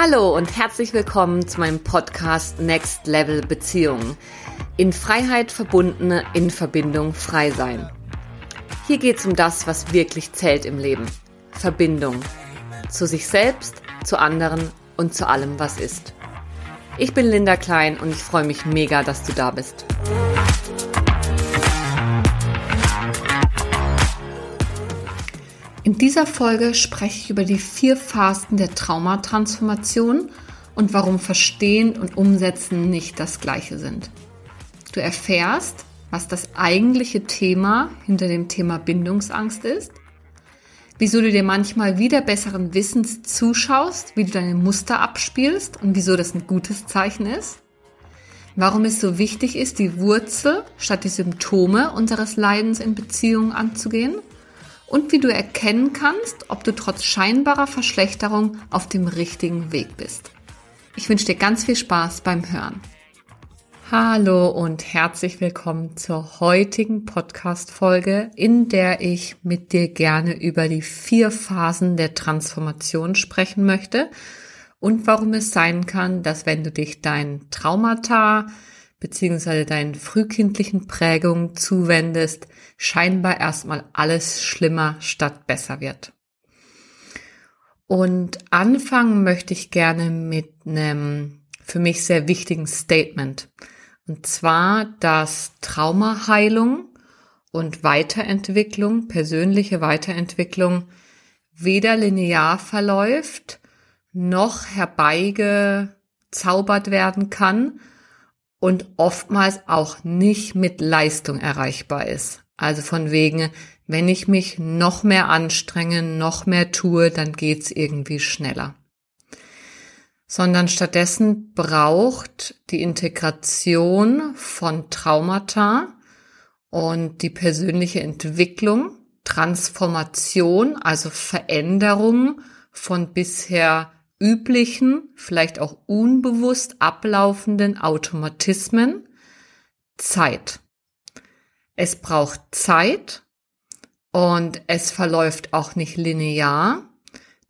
Hallo und herzlich willkommen zu meinem Podcast Next Level Beziehungen. In Freiheit verbundene, in Verbindung frei sein. Hier geht es um das, was wirklich zählt im Leben. Verbindung. Zu sich selbst, zu anderen und zu allem, was ist. Ich bin Linda Klein und ich freue mich mega, dass du da bist. In dieser Folge spreche ich über die vier Phasen der Traumatransformation und warum Verstehen und Umsetzen nicht das gleiche sind. Du erfährst, was das eigentliche Thema hinter dem Thema Bindungsangst ist, wieso du dir manchmal wieder besseren Wissens zuschaust, wie du deine Muster abspielst und wieso das ein gutes Zeichen ist, warum es so wichtig ist, die Wurzel statt die Symptome unseres Leidens in Beziehungen anzugehen und wie du erkennen kannst, ob du trotz scheinbarer Verschlechterung auf dem richtigen Weg bist. Ich wünsche dir ganz viel Spaß beim Hören. Hallo und herzlich willkommen zur heutigen Podcast-Folge, in der ich mit dir gerne über die vier Phasen der Transformation sprechen möchte und warum es sein kann, dass wenn du dich dein Traumata, beziehungsweise deinen frühkindlichen Prägungen zuwendest, scheinbar erstmal alles schlimmer statt besser wird. Und anfangen möchte ich gerne mit einem für mich sehr wichtigen Statement. Und zwar, dass Traumaheilung und Weiterentwicklung, persönliche Weiterentwicklung weder linear verläuft, noch herbeigezaubert werden kann, und oftmals auch nicht mit Leistung erreichbar ist. Also von wegen, wenn ich mich noch mehr anstrenge, noch mehr tue, dann geht's irgendwie schneller. Sondern stattdessen braucht die Integration von Traumata und die persönliche Entwicklung, Transformation, also Veränderung von bisher üblichen, vielleicht auch unbewusst ablaufenden Automatismen Zeit. Es braucht Zeit und es verläuft auch nicht linear.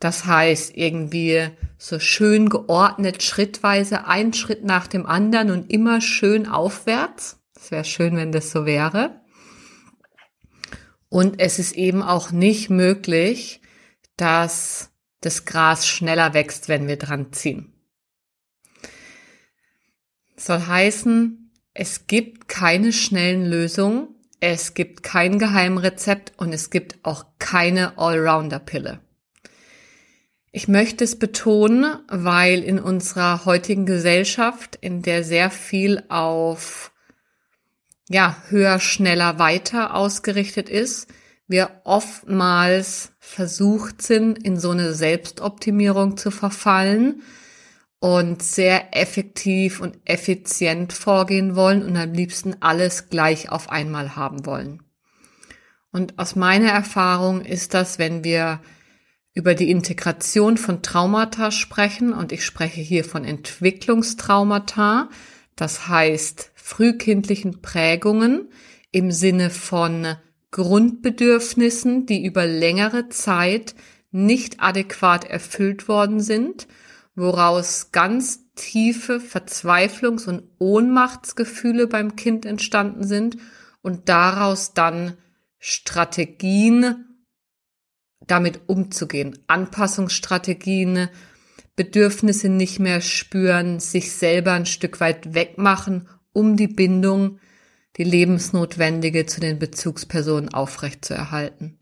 Das heißt, irgendwie so schön geordnet, schrittweise, ein Schritt nach dem anderen und immer schön aufwärts. Es wäre schön, wenn das so wäre. Und es ist eben auch nicht möglich, dass das Gras schneller wächst, wenn wir dran ziehen. soll heißen, es gibt keine schnellen Lösungen, es gibt kein Geheimrezept und es gibt auch keine Allrounder-Pille. Ich möchte es betonen, weil in unserer heutigen Gesellschaft, in der sehr viel auf ja, höher, schneller, weiter ausgerichtet ist, wir oftmals versucht sind, in so eine Selbstoptimierung zu verfallen und sehr effektiv und effizient vorgehen wollen und am liebsten alles gleich auf einmal haben wollen. Und aus meiner Erfahrung ist das, wenn wir über die Integration von Traumata sprechen, und ich spreche hier von Entwicklungstraumata, das heißt frühkindlichen Prägungen im Sinne von Grundbedürfnissen, die über längere Zeit nicht adäquat erfüllt worden sind, woraus ganz tiefe Verzweiflungs- und Ohnmachtsgefühle beim Kind entstanden sind und daraus dann Strategien damit umzugehen, Anpassungsstrategien, Bedürfnisse nicht mehr spüren, sich selber ein Stück weit wegmachen, um die Bindung die lebensnotwendige zu den Bezugspersonen aufrechtzuerhalten.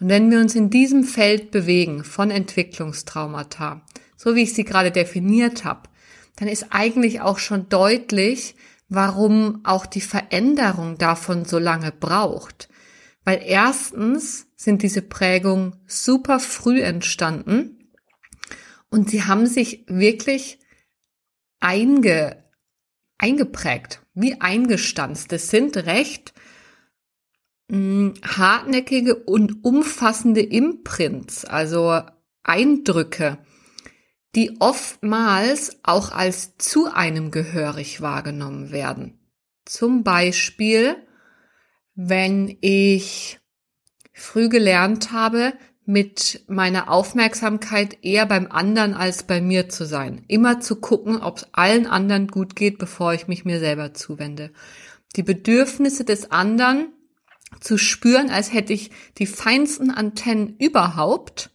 Und wenn wir uns in diesem Feld bewegen von Entwicklungstraumata, so wie ich sie gerade definiert habe, dann ist eigentlich auch schon deutlich, warum auch die Veränderung davon so lange braucht. Weil erstens sind diese Prägungen super früh entstanden und sie haben sich wirklich einge, eingeprägt wie eingestanzt. Das sind recht mh, hm, hartnäckige und umfassende Imprints, also Eindrücke, die oftmals auch als zu einem gehörig wahrgenommen werden. Zum Beispiel, wenn ich früh gelernt habe, mit meiner Aufmerksamkeit eher beim anderen als bei mir zu sein. Immer zu gucken, ob es allen anderen gut geht, bevor ich mich mir selber zuwende. Die Bedürfnisse des anderen zu spüren, als hätte ich die feinsten Antennen überhaupt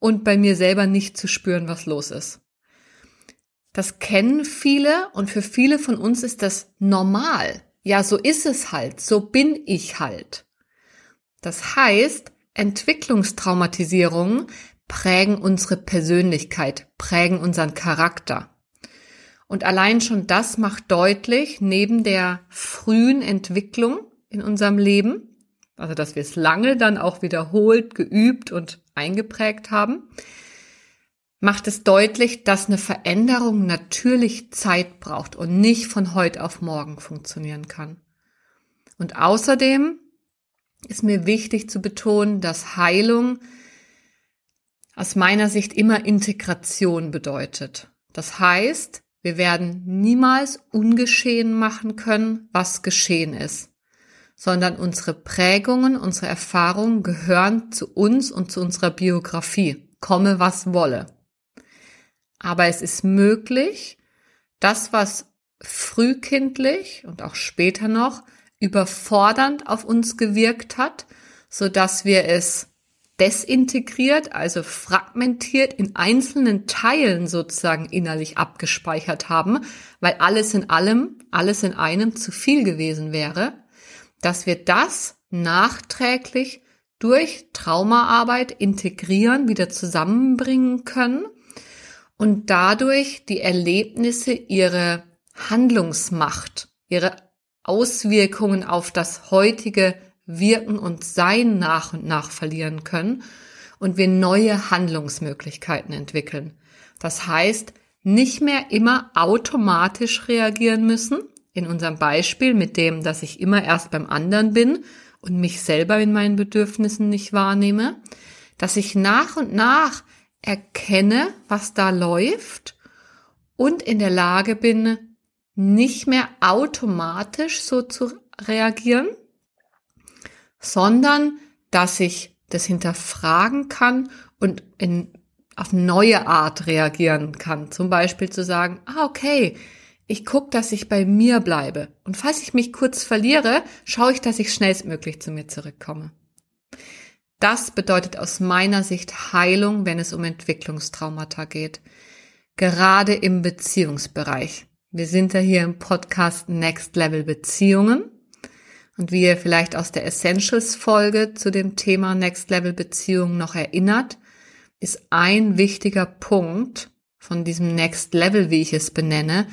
und bei mir selber nicht zu spüren, was los ist. Das kennen viele und für viele von uns ist das normal. Ja, so ist es halt, so bin ich halt. Das heißt, Entwicklungstraumatisierungen prägen unsere Persönlichkeit, prägen unseren Charakter. Und allein schon das macht deutlich, neben der frühen Entwicklung in unserem Leben, also dass wir es lange dann auch wiederholt, geübt und eingeprägt haben, macht es deutlich, dass eine Veränderung natürlich Zeit braucht und nicht von heute auf morgen funktionieren kann. Und außerdem ist mir wichtig zu betonen, dass Heilung aus meiner Sicht immer Integration bedeutet. Das heißt, wir werden niemals ungeschehen machen können, was geschehen ist, sondern unsere Prägungen, unsere Erfahrungen gehören zu uns und zu unserer Biografie, komme was wolle. Aber es ist möglich, das, was frühkindlich und auch später noch überfordernd auf uns gewirkt hat, so dass wir es desintegriert, also fragmentiert in einzelnen Teilen sozusagen innerlich abgespeichert haben, weil alles in allem, alles in einem zu viel gewesen wäre, dass wir das nachträglich durch Traumaarbeit integrieren, wieder zusammenbringen können und dadurch die Erlebnisse ihre Handlungsmacht, ihre Auswirkungen auf das heutige Wirken und Sein nach und nach verlieren können und wir neue Handlungsmöglichkeiten entwickeln. Das heißt, nicht mehr immer automatisch reagieren müssen, in unserem Beispiel mit dem, dass ich immer erst beim anderen bin und mich selber in meinen Bedürfnissen nicht wahrnehme, dass ich nach und nach erkenne, was da läuft und in der Lage bin, nicht mehr automatisch so zu reagieren, sondern dass ich das hinterfragen kann und in, auf neue Art reagieren kann. Zum Beispiel zu sagen, ah, okay, ich gucke, dass ich bei mir bleibe. Und falls ich mich kurz verliere, schaue ich, dass ich schnellstmöglich zu mir zurückkomme. Das bedeutet aus meiner Sicht Heilung, wenn es um Entwicklungstraumata geht. Gerade im Beziehungsbereich. Wir sind ja hier im Podcast Next Level Beziehungen. Und wie ihr vielleicht aus der Essentials Folge zu dem Thema Next Level Beziehungen noch erinnert, ist ein wichtiger Punkt von diesem Next Level, wie ich es benenne,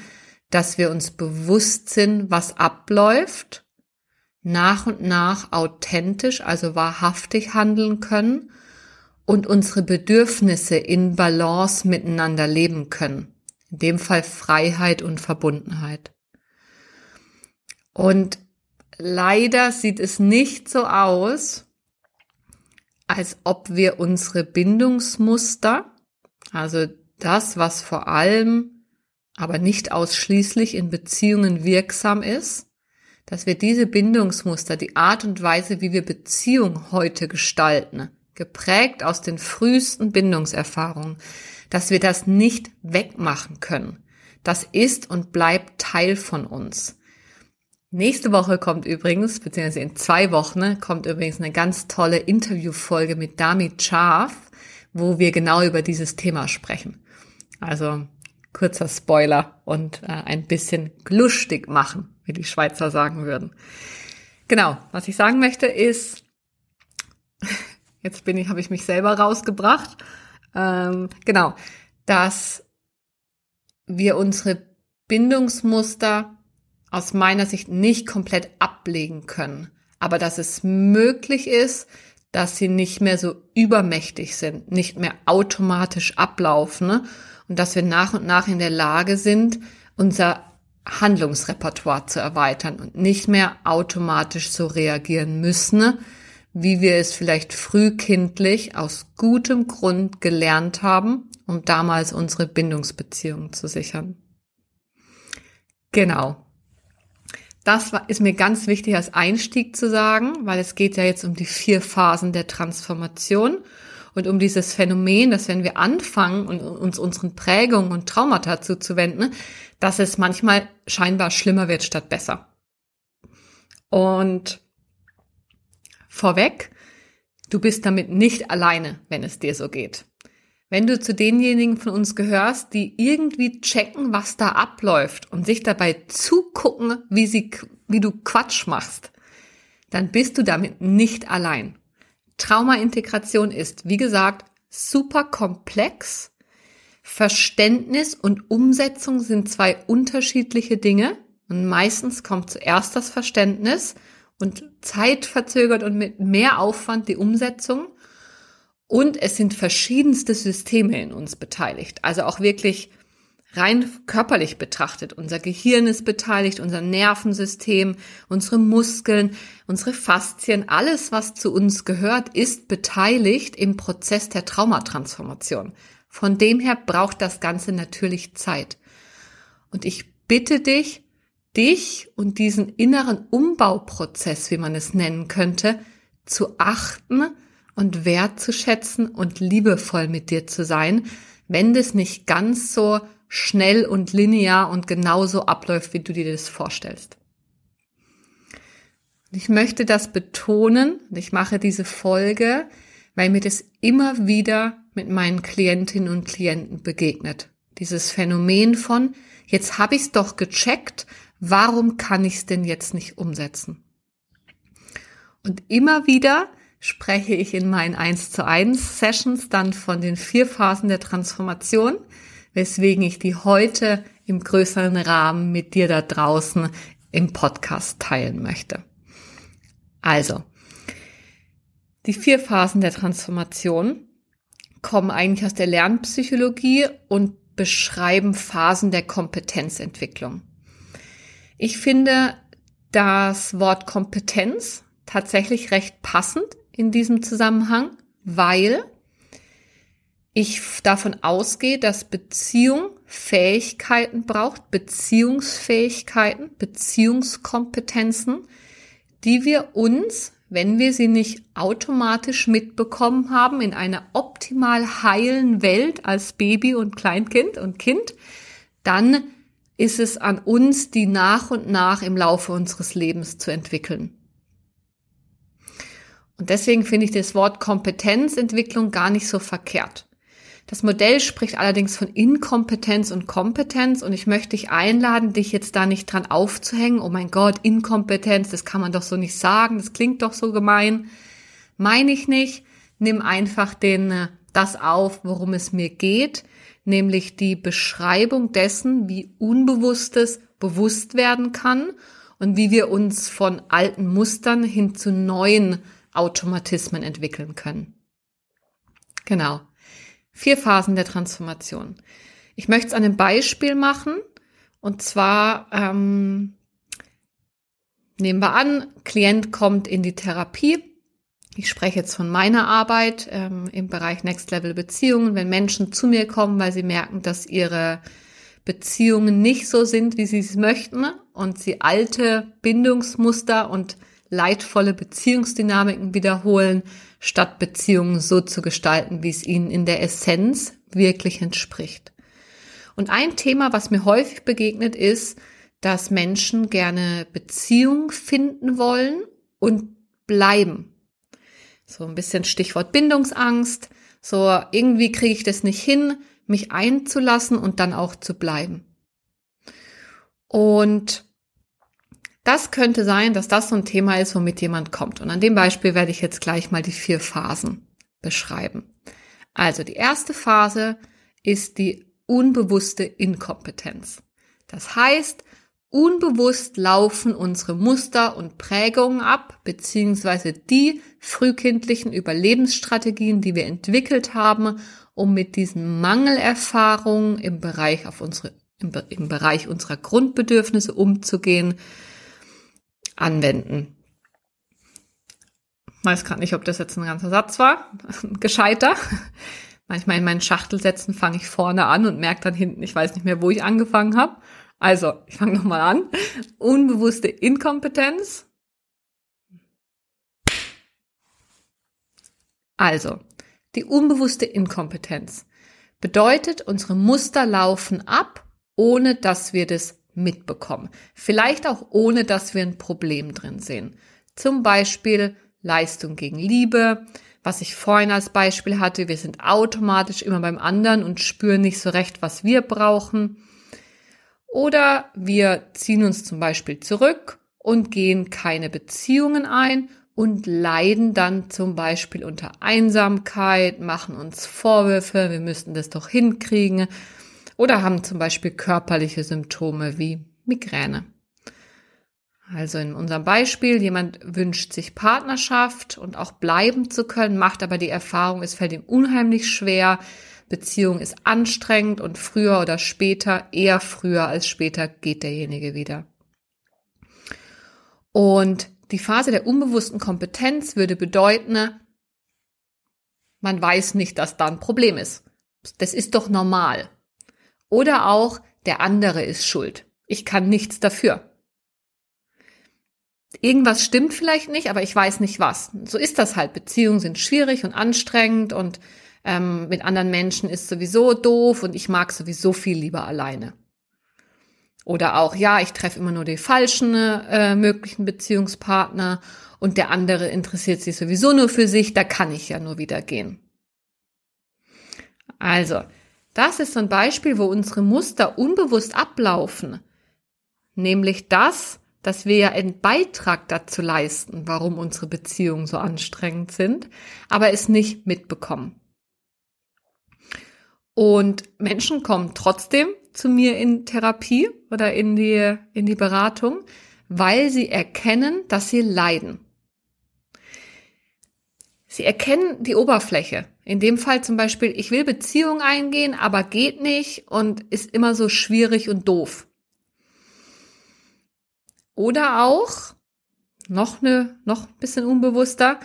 dass wir uns bewusst sind, was abläuft, nach und nach authentisch, also wahrhaftig handeln können und unsere Bedürfnisse in Balance miteinander leben können. In dem Fall Freiheit und Verbundenheit. Und leider sieht es nicht so aus, als ob wir unsere Bindungsmuster, also das, was vor allem, aber nicht ausschließlich in Beziehungen wirksam ist, dass wir diese Bindungsmuster, die Art und Weise, wie wir Beziehung heute gestalten, geprägt aus den frühesten Bindungserfahrungen, dass wir das nicht wegmachen können. Das ist und bleibt Teil von uns. Nächste Woche kommt übrigens, beziehungsweise in zwei Wochen, kommt übrigens eine ganz tolle Interviewfolge mit Dami Scharf, wo wir genau über dieses Thema sprechen. Also kurzer Spoiler und äh, ein bisschen glustig machen, wie die Schweizer sagen würden. Genau, was ich sagen möchte ist, jetzt bin ich, habe ich mich selber rausgebracht. Ähm, genau, dass wir unsere Bindungsmuster aus meiner Sicht nicht komplett ablegen können, aber dass es möglich ist, dass sie nicht mehr so übermächtig sind, nicht mehr automatisch ablaufen ne? und dass wir nach und nach in der Lage sind, unser Handlungsrepertoire zu erweitern und nicht mehr automatisch so reagieren müssen, ne? Wie wir es vielleicht frühkindlich aus gutem Grund gelernt haben, um damals unsere Bindungsbeziehungen zu sichern. Genau. Das ist mir ganz wichtig als Einstieg zu sagen, weil es geht ja jetzt um die vier Phasen der Transformation. und um dieses Phänomen, dass wenn wir anfangen und uns unseren Prägungen und Traumata zuzuwenden, dass es manchmal scheinbar schlimmer wird statt besser. Und vorweg, du bist damit nicht alleine, wenn es dir so geht. Wenn du zu denjenigen von uns gehörst, die irgendwie checken, was da abläuft und sich dabei zugucken, wie sie, wie du Quatsch machst, dann bist du damit nicht allein. Traumaintegration ist, wie gesagt, super komplex. Verständnis und Umsetzung sind zwei unterschiedliche Dinge und meistens kommt zuerst das Verständnis und zeitverzögert und mit mehr Aufwand die Umsetzung. Und es sind verschiedenste Systeme in uns beteiligt. Also auch wirklich rein körperlich betrachtet. Unser Gehirn ist beteiligt, unser Nervensystem, unsere Muskeln, unsere Faszien, alles, was zu uns gehört, ist beteiligt im Prozess der Traumatransformation. Von dem her braucht das Ganze natürlich Zeit. Und ich bitte dich, dich und diesen inneren Umbauprozess, wie man es nennen könnte, zu achten und wertzuschätzen und liebevoll mit dir zu sein, wenn das nicht ganz so schnell und linear und genauso abläuft, wie du dir das vorstellst. Ich möchte das betonen. Ich mache diese Folge, weil mir das immer wieder mit meinen Klientinnen und Klienten begegnet. Dieses Phänomen von, jetzt habe ich es doch gecheckt, warum kann ich es denn jetzt nicht umsetzen? Und immer wieder spreche ich in meinen 1 zu 1 Sessions dann von den vier Phasen der Transformation, weswegen ich die heute im größeren Rahmen mit dir da draußen im Podcast teilen möchte. Also, die vier Phasen der Transformation kommen eigentlich aus der Lernpsychologie und beschreiben Phasen der Kompetenzentwicklung. Ich finde das Wort Kompetenz tatsächlich recht passend in diesem Zusammenhang, weil ich davon ausgehe, dass Beziehung Fähigkeiten braucht, Beziehungsfähigkeiten, Beziehungskompetenzen, die wir uns, wenn wir sie nicht automatisch mitbekommen haben, in einer optimal heilen Welt als Baby und Kleinkind und Kind, dann ist es an uns, die nach und nach im Laufe unseres Lebens zu entwickeln. Und deswegen finde ich das Wort Kompetenzentwicklung gar nicht so verkehrt. Das Modell spricht allerdings von Inkompetenz und Kompetenz und ich möchte dich einladen, dich jetzt da nicht dran aufzuhängen. Oh mein Gott, Inkompetenz, das kann man doch so nicht sagen, das klingt doch so gemein. Meine ich nicht. Nimm einfach den, äh, das auf, worum es mir geht, nämlich die Beschreibung dessen, wie Unbewusstes bewusst werden kann und wie wir uns von alten Mustern hin zu neuen Automatismen entwickeln können. Genau. Vier Phasen der Transformation. Ich möchte es an einem Beispiel machen. Und zwar ähm, nehmen wir an, Klient kommt in die Therapie. Ich spreche jetzt von meiner Arbeit ähm, im Bereich Next Level Beziehungen. Wenn Menschen zu mir kommen, weil sie merken, dass ihre Beziehungen nicht so sind, wie sie es möchten und sie alte Bindungsmuster und leidvolle Beziehungsdynamiken wiederholen, statt Beziehungen so zu gestalten, wie es ihnen in der Essenz wirklich entspricht. Und ein Thema, was mir häufig begegnet, ist, dass Menschen gerne Beziehung finden wollen und bleiben. So ein bisschen Stichwort Bindungsangst. So irgendwie kriege ich das nicht hin, mich einzulassen und dann auch zu bleiben. Und das könnte sein, dass das so ein Thema ist, womit jemand kommt. Und an dem Beispiel werde ich jetzt gleich mal die vier Phasen beschreiben. Also die erste Phase ist die unbewusste Inkompetenz. Das heißt, unbewusst laufen unsere Muster und Prägungen ab, beziehungsweise die frühkindlichen Überlebensstrategien, die wir entwickelt haben, um mit diesen Mangelerfahrungen im Bereich auf unsere, im, im Bereich unserer Grundbedürfnisse umzugehen, anwenden. Ich weiß gerade nicht, ob das jetzt ein ganzer Satz war. Gescheiter. Manchmal in meinen Schachtelsätzen fange ich vorne an und merke dann hinten, ich weiß nicht mehr, wo ich angefangen habe. Also, ich fange nochmal an. Unbewusste Inkompetenz. Also, Die unbewusste Inkompetenz bedeutet, unsere Muster laufen ab, ohne dass wir das mitbekommen. Vielleicht auch ohne, dass wir ein Problem drin sehen. Zum Beispiel Leistung gegen Liebe, was ich vorhin als Beispiel hatte. Wir sind automatisch immer beim anderen und spüren nicht so recht, was wir brauchen. Oder wir ziehen uns zum Beispiel zurück und gehen keine Beziehungen ein und leiden dann zum Beispiel unter Einsamkeit, machen uns Vorwürfe, wir müssten das doch hinkriegen oder haben zum Beispiel körperliche Symptome wie Migräne. Also in unserem Beispiel, jemand wünscht sich Partnerschaft und auch bleiben zu können, macht aber die Erfahrung, es fällt ihm unheimlich schwer, Beziehung ist anstrengend und früher oder später, eher früher als später geht derjenige wieder. Und die Phase der unbewussten Kompetenz würde bedeuten, man weiß nicht, dass da ein Problem ist. Das ist doch normal. Oder auch, der andere ist schuld. Ich kann nichts dafür. Irgendwas stimmt vielleicht nicht, aber ich weiß nicht was. So ist das halt. Beziehungen sind schwierig und anstrengend und ähm, mit anderen Menschen ist sowieso doof und ich mag sowieso viel lieber alleine. Oder auch, ja, ich treffe immer nur die falschen äh, möglichen Beziehungspartner und der andere interessiert sich sowieso nur für sich, da kann ich ja nur wieder gehen. Also, das ist so ein Beispiel, wo unsere Muster unbewusst ablaufen. Nämlich das, dass wir ja einen Beitrag dazu leisten, warum unsere Beziehungen so anstrengend sind, aber es nicht mitbekommen. Und Menschen kommen trotzdem zu mir in Therapie oder in die, in die Beratung, weil sie erkennen, dass sie leiden. Sie erkennen die Oberfläche. In dem Fall zum Beispiel, ich will Beziehung eingehen, aber geht nicht und ist immer so schwierig und doof. Oder auch, noch eine, noch ein bisschen unbewusster,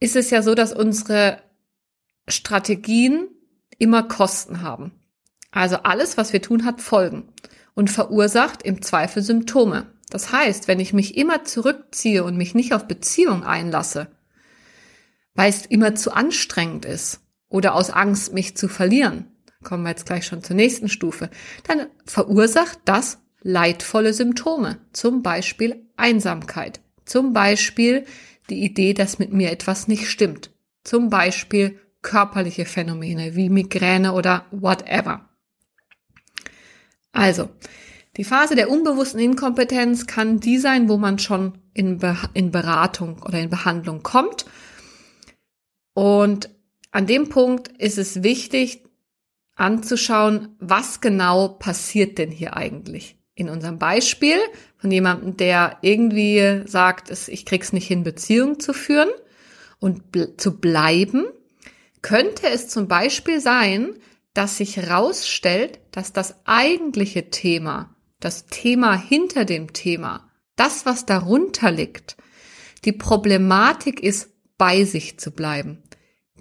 ist es ja so, dass unsere Strategien immer Kosten haben. Also alles, was wir tun, hat Folgen und verursacht im Zweifel Symptome. Das heißt, wenn ich mich immer zurückziehe und mich nicht auf Beziehung einlasse, weil es immer zu anstrengend ist oder aus Angst, mich zu verlieren, kommen wir jetzt gleich schon zur nächsten Stufe, dann verursacht das leidvolle Symptome, zum Beispiel Einsamkeit, zum Beispiel die Idee, dass mit mir etwas nicht stimmt, zum Beispiel körperliche Phänomene wie Migräne oder whatever. Also, die Phase der unbewussten Inkompetenz kann die sein, wo man schon in, Be in Beratung oder in Behandlung kommt. Und an dem Punkt ist es wichtig anzuschauen, was genau passiert denn hier eigentlich. In unserem Beispiel von jemandem, der irgendwie sagt, ich krieg's nicht hin, Beziehung zu führen und zu bleiben, könnte es zum Beispiel sein, dass sich herausstellt, dass das eigentliche Thema, das Thema hinter dem Thema, das, was darunter liegt, die Problematik ist, bei sich zu bleiben,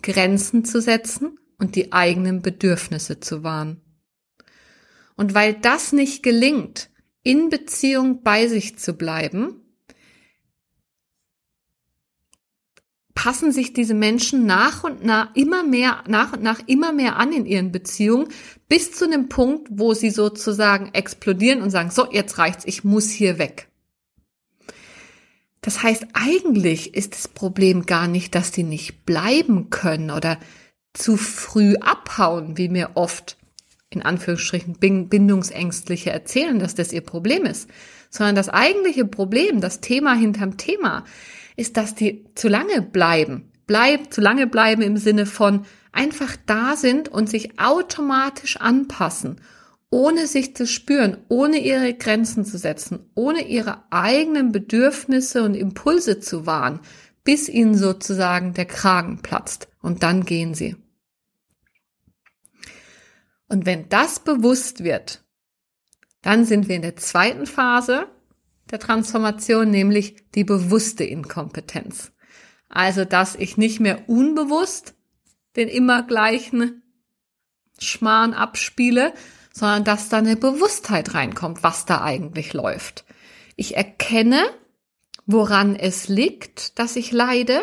Grenzen zu setzen und die eigenen Bedürfnisse zu wahren. Und weil das nicht gelingt, in Beziehung bei sich zu bleiben, passen sich diese Menschen nach und nach immer mehr, nach und nach immer mehr an in ihren Beziehungen, bis zu einem Punkt, wo sie sozusagen explodieren und sagen, so, jetzt reicht's, ich muss hier weg. Das heißt, eigentlich ist das Problem gar nicht, dass die nicht bleiben können oder zu früh abhauen, wie mir oft in Anführungsstrichen bindungsängstliche erzählen, dass das ihr Problem ist, sondern das eigentliche Problem, das Thema hinterm Thema, ist, dass die zu lange bleiben. Bleib, zu lange bleiben im Sinne von einfach da sind und sich automatisch anpassen, ohne sich zu spüren, ohne ihre Grenzen zu setzen, ohne ihre eigenen Bedürfnisse und Impulse zu wahren, bis ihnen sozusagen der Kragen platzt. Und dann gehen sie. Und wenn das bewusst wird, dann sind wir in der zweiten Phase, der Transformation, nämlich die bewusste Inkompetenz. Also, dass ich nicht mehr unbewusst den immer gleichen Schmarrn abspiele, sondern dass da eine Bewusstheit reinkommt, was da eigentlich läuft. Ich erkenne, woran es liegt, dass ich leide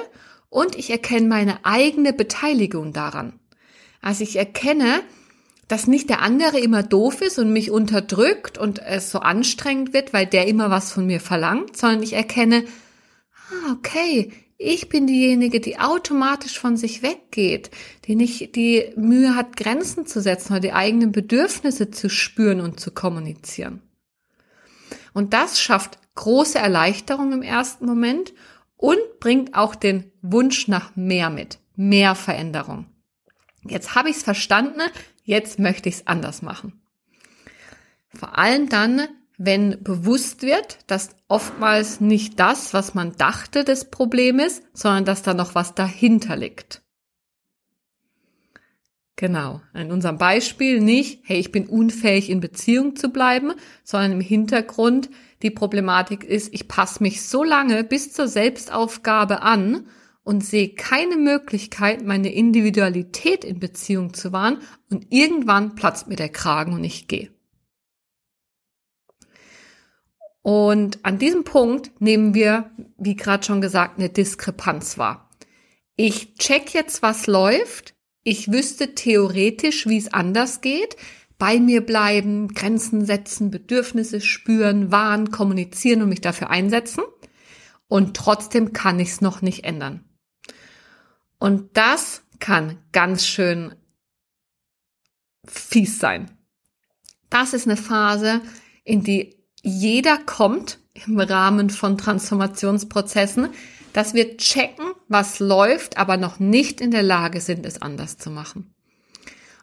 und ich erkenne meine eigene Beteiligung daran. Also ich erkenne, dass nicht der andere immer doof ist und mich unterdrückt und es so anstrengend wird, weil der immer was von mir verlangt, sondern ich erkenne, ah, okay, ich bin diejenige, die automatisch von sich weggeht, die nicht die Mühe hat, Grenzen zu setzen oder die eigenen Bedürfnisse zu spüren und zu kommunizieren. Und das schafft große Erleichterung im ersten Moment und bringt auch den Wunsch nach mehr mit, mehr Veränderung. Jetzt habe ich es verstanden, jetzt möchte ich es anders machen. Vor allem dann, wenn bewusst wird, dass oftmals nicht das, was man dachte, das Problem ist, sondern dass da noch was dahinter liegt. Genau. In unserem Beispiel nicht, hey, ich bin unfähig in Beziehung zu bleiben, sondern im Hintergrund die Problematik ist, ich passe mich so lange bis zur Selbstaufgabe an und sehe keine Möglichkeit, meine Individualität in Beziehung zu wahren und irgendwann platzt mir der Kragen und ich gehe. Und an diesem Punkt nehmen wir, wie gerade schon gesagt, eine Diskrepanz wahr. Ich check jetzt, was läuft. Ich wüsste theoretisch, wie es anders geht. Bei mir bleiben, Grenzen setzen, Bedürfnisse spüren, wahren, kommunizieren und mich dafür einsetzen. Und trotzdem kann ich es noch nicht ändern. Und das kann ganz schön fies sein. Das ist eine Phase, in die jeder kommt im Rahmen von Transformationsprozessen, dass wir checken, was läuft, aber noch nicht in der Lage sind, es anders zu machen.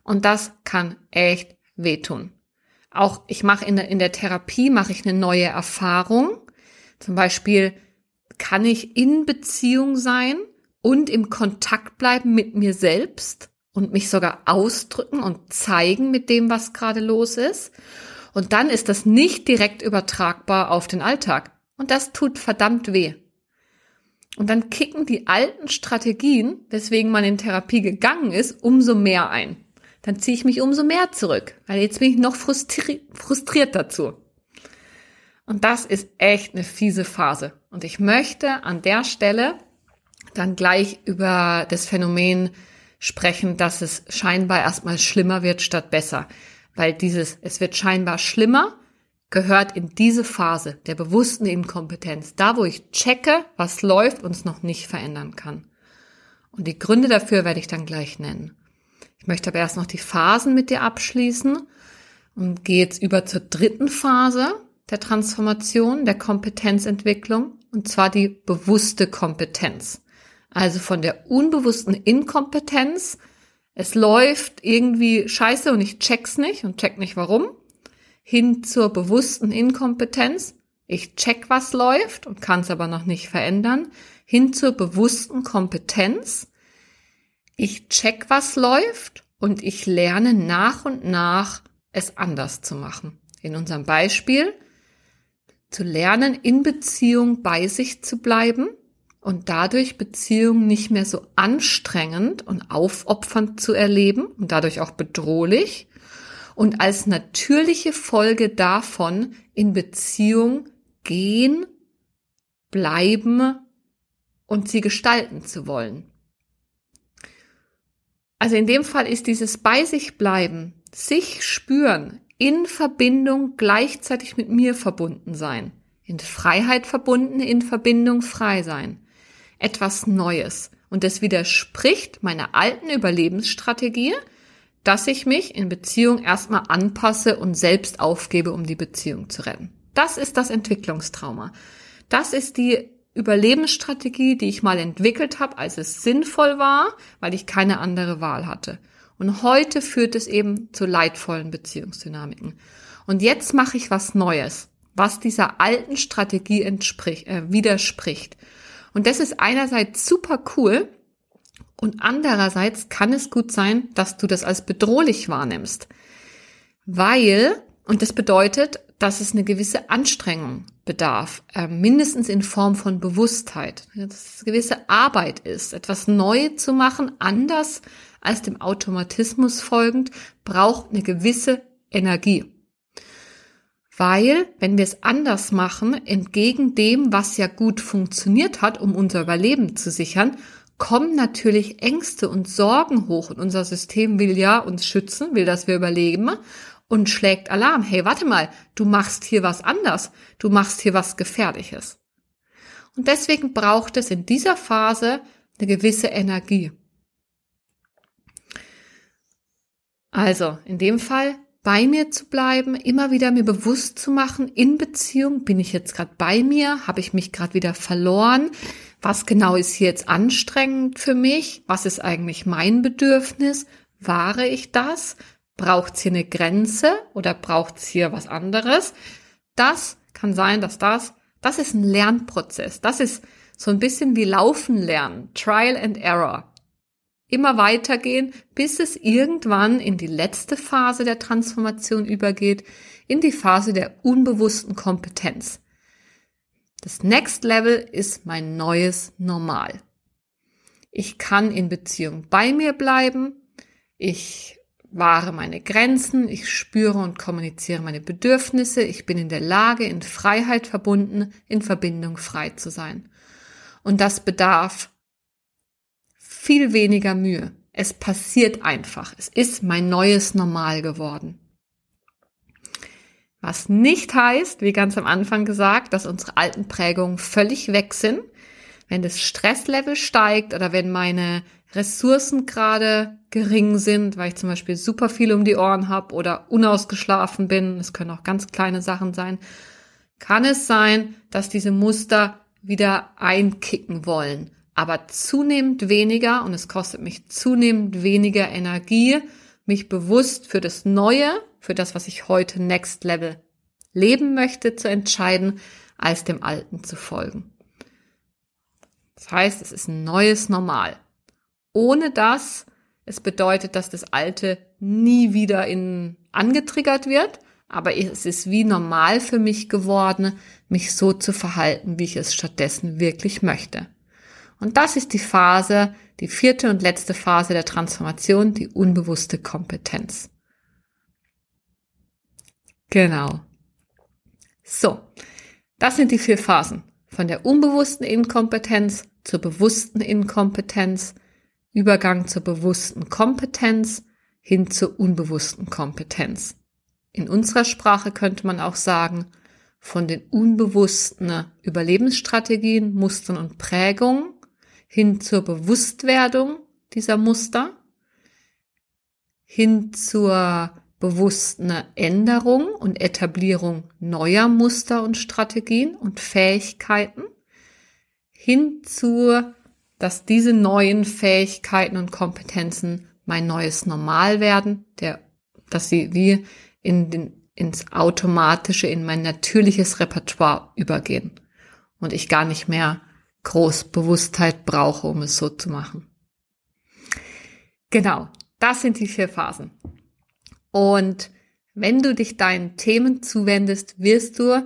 Und das kann echt wehtun. Auch ich mache in der, in der Therapie mache ich eine neue Erfahrung. Zum Beispiel kann ich in Beziehung sein und im Kontakt bleiben mit mir selbst und mich sogar ausdrücken und zeigen mit dem, was gerade los ist. Und dann ist das nicht direkt übertragbar auf den Alltag. Und das tut verdammt weh. Und dann kicken die alten Strategien, weswegen man in Therapie gegangen ist, umso mehr ein. Dann ziehe ich mich umso mehr zurück, weil jetzt bin ich noch frustri frustriert dazu. Und das ist echt eine fiese Phase. Und ich möchte an der Stelle dann gleich über das Phänomen sprechen, dass es scheinbar erstmal schlimmer wird statt besser. Weil dieses, es wird scheinbar schlimmer, gehört in diese Phase der bewussten Inkompetenz. Da, wo ich checke, was läuft und es noch nicht verändern kann. Und die Gründe dafür werde ich dann gleich nennen. Ich möchte aber erst noch die Phasen mit dir abschließen und gehe jetzt über zur dritten Phase der Transformation, der Kompetenzentwicklung, und zwar die bewusste Kompetenz. Also von der unbewussten Inkompetenz, es läuft irgendwie scheiße und ich check's nicht und check nicht warum, hin zur bewussten Inkompetenz, ich check, was läuft und kann es aber noch nicht verändern, hin zur bewussten Kompetenz, ich check, was läuft und ich lerne nach und nach, es anders zu machen. In unserem Beispiel, zu lernen, in Beziehung bei sich zu bleiben, und dadurch Beziehungen nicht mehr so anstrengend und aufopfernd zu erleben und dadurch auch bedrohlich und als natürliche Folge davon in Beziehung gehen, bleiben und sie gestalten zu wollen. Also in dem Fall ist dieses bei sich bleiben, sich spüren, in Verbindung gleichzeitig mit mir verbunden sein, in Freiheit verbunden, in Verbindung frei sein etwas Neues. Und es widerspricht meiner alten Überlebensstrategie, dass ich mich in Beziehung erstmal anpasse und selbst aufgebe, um die Beziehung zu retten. Das ist das Entwicklungstrauma. Das ist die Überlebensstrategie, die ich mal entwickelt habe, als es sinnvoll war, weil ich keine andere Wahl hatte. Und heute führt es eben zu leidvollen Beziehungsdynamiken. Und jetzt mache ich was Neues, was dieser alten Strategie entspricht, äh, widerspricht. Und das ist einerseits super cool und andererseits kann es gut sein, dass du das als bedrohlich wahrnimmst. Weil, und das bedeutet, dass es eine gewisse Anstrengung bedarf, äh, mindestens in Form von Bewusstheit, dass es eine gewisse Arbeit ist, etwas neu zu machen, anders als dem Automatismus folgend, braucht eine gewisse Energie. Weil, wenn wir es anders machen, entgegen dem, was ja gut funktioniert hat, um unser Überleben zu sichern, kommen natürlich Ängste und Sorgen hoch und unser System will ja uns schützen, will, dass wir überleben und schlägt Alarm. Hey, warte mal, du machst hier was anders. Du machst hier was Gefährliches. Und deswegen braucht es in dieser Phase eine gewisse Energie. Also, in dem Fall bei mir zu bleiben, immer wieder mir bewusst zu machen, in Beziehung, bin ich jetzt gerade bei mir, habe ich mich gerade wieder verloren, was genau ist hier jetzt anstrengend für mich, was ist eigentlich mein Bedürfnis, wahre ich das, braucht es hier eine Grenze oder braucht es hier was anderes. Das kann sein, dass das, das ist ein Lernprozess, das ist so ein bisschen wie Laufen lernen, Trial and Error immer weitergehen, bis es irgendwann in die letzte Phase der Transformation übergeht, in die Phase der unbewussten Kompetenz. Das Next Level ist mein neues Normal. Ich kann in Beziehung bei mir bleiben, ich wahre meine Grenzen, ich spüre und kommuniziere meine Bedürfnisse, ich bin in der Lage, in Freiheit verbunden, in Verbindung frei zu sein. Und das bedarf viel weniger Mühe. Es passiert einfach. Es ist mein neues Normal geworden. Was nicht heißt, wie ganz am Anfang gesagt, dass unsere alten Prägungen völlig weg sind. Wenn das Stresslevel steigt oder wenn meine Ressourcen gerade gering sind, weil ich zum Beispiel super viel um die Ohren habe oder unausgeschlafen bin, es können auch ganz kleine Sachen sein, kann es sein, dass diese Muster wieder einkicken wollen aber zunehmend weniger und es kostet mich zunehmend weniger Energie, mich bewusst für das Neue, für das, was ich heute Next Level leben möchte, zu entscheiden, als dem Alten zu folgen. Das heißt, es ist ein neues Normal. Ohne das, es bedeutet, dass das Alte nie wieder in, angetriggert wird, aber es ist wie normal für mich geworden, mich so zu verhalten, wie ich es stattdessen wirklich möchte. Und das ist die Phase, die vierte und letzte Phase der Transformation, die unbewusste Kompetenz. Genau. So, das sind die vier Phasen. Von der unbewussten Inkompetenz zur bewussten Inkompetenz, Übergang zur bewussten Kompetenz hin zur unbewussten Kompetenz. In unserer Sprache könnte man auch sagen, von den unbewussten Überlebensstrategien, Mustern und Prägungen hin zur Bewusstwerdung dieser Muster, hin zur bewussten Änderung und Etablierung neuer Muster und Strategien und Fähigkeiten, hin zu, dass diese neuen Fähigkeiten und Kompetenzen mein neues Normal werden, der, dass sie wie in den, ins automatische, in mein natürliches Repertoire übergehen und ich gar nicht mehr groß Bewusstheit brauche, um es so zu machen. Genau, das sind die vier Phasen. Und wenn du dich deinen Themen zuwendest, wirst du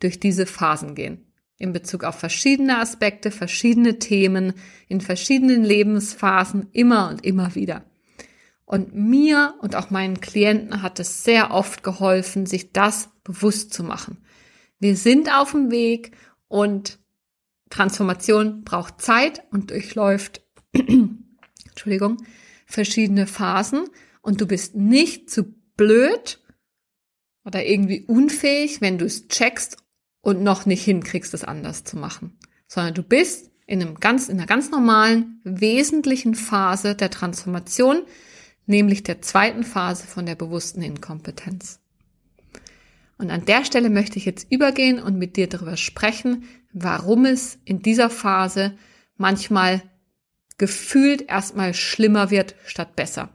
durch diese Phasen gehen. In Bezug auf verschiedene Aspekte, verschiedene Themen, in verschiedenen Lebensphasen, immer und immer wieder. Und mir und auch meinen Klienten hat es sehr oft geholfen, sich das bewusst zu machen. Wir sind auf dem Weg und Transformation braucht Zeit und durchläuft, Entschuldigung, verschiedene Phasen und du bist nicht zu blöd oder irgendwie unfähig, wenn du es checkst und noch nicht hinkriegst, es anders zu machen, sondern du bist in einem ganz, in einer ganz normalen, wesentlichen Phase der Transformation, nämlich der zweiten Phase von der bewussten Inkompetenz. Und an der Stelle möchte ich jetzt übergehen und mit dir darüber sprechen, warum es in dieser Phase manchmal gefühlt erstmal schlimmer wird statt besser.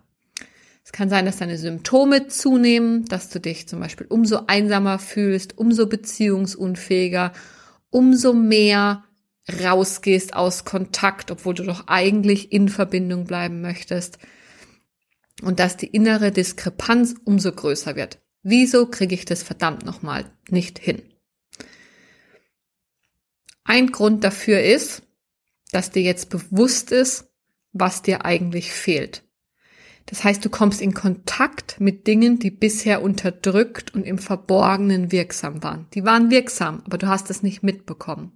Es kann sein, dass deine Symptome zunehmen, dass du dich zum Beispiel umso einsamer fühlst, umso beziehungsunfähiger, umso mehr rausgehst aus Kontakt, obwohl du doch eigentlich in Verbindung bleiben möchtest. Und dass die innere Diskrepanz umso größer wird. Wieso kriege ich das verdammt nochmal nicht hin? Ein Grund dafür ist, dass dir jetzt bewusst ist, was dir eigentlich fehlt. Das heißt, du kommst in Kontakt mit Dingen, die bisher unterdrückt und im Verborgenen wirksam waren. Die waren wirksam, aber du hast es nicht mitbekommen.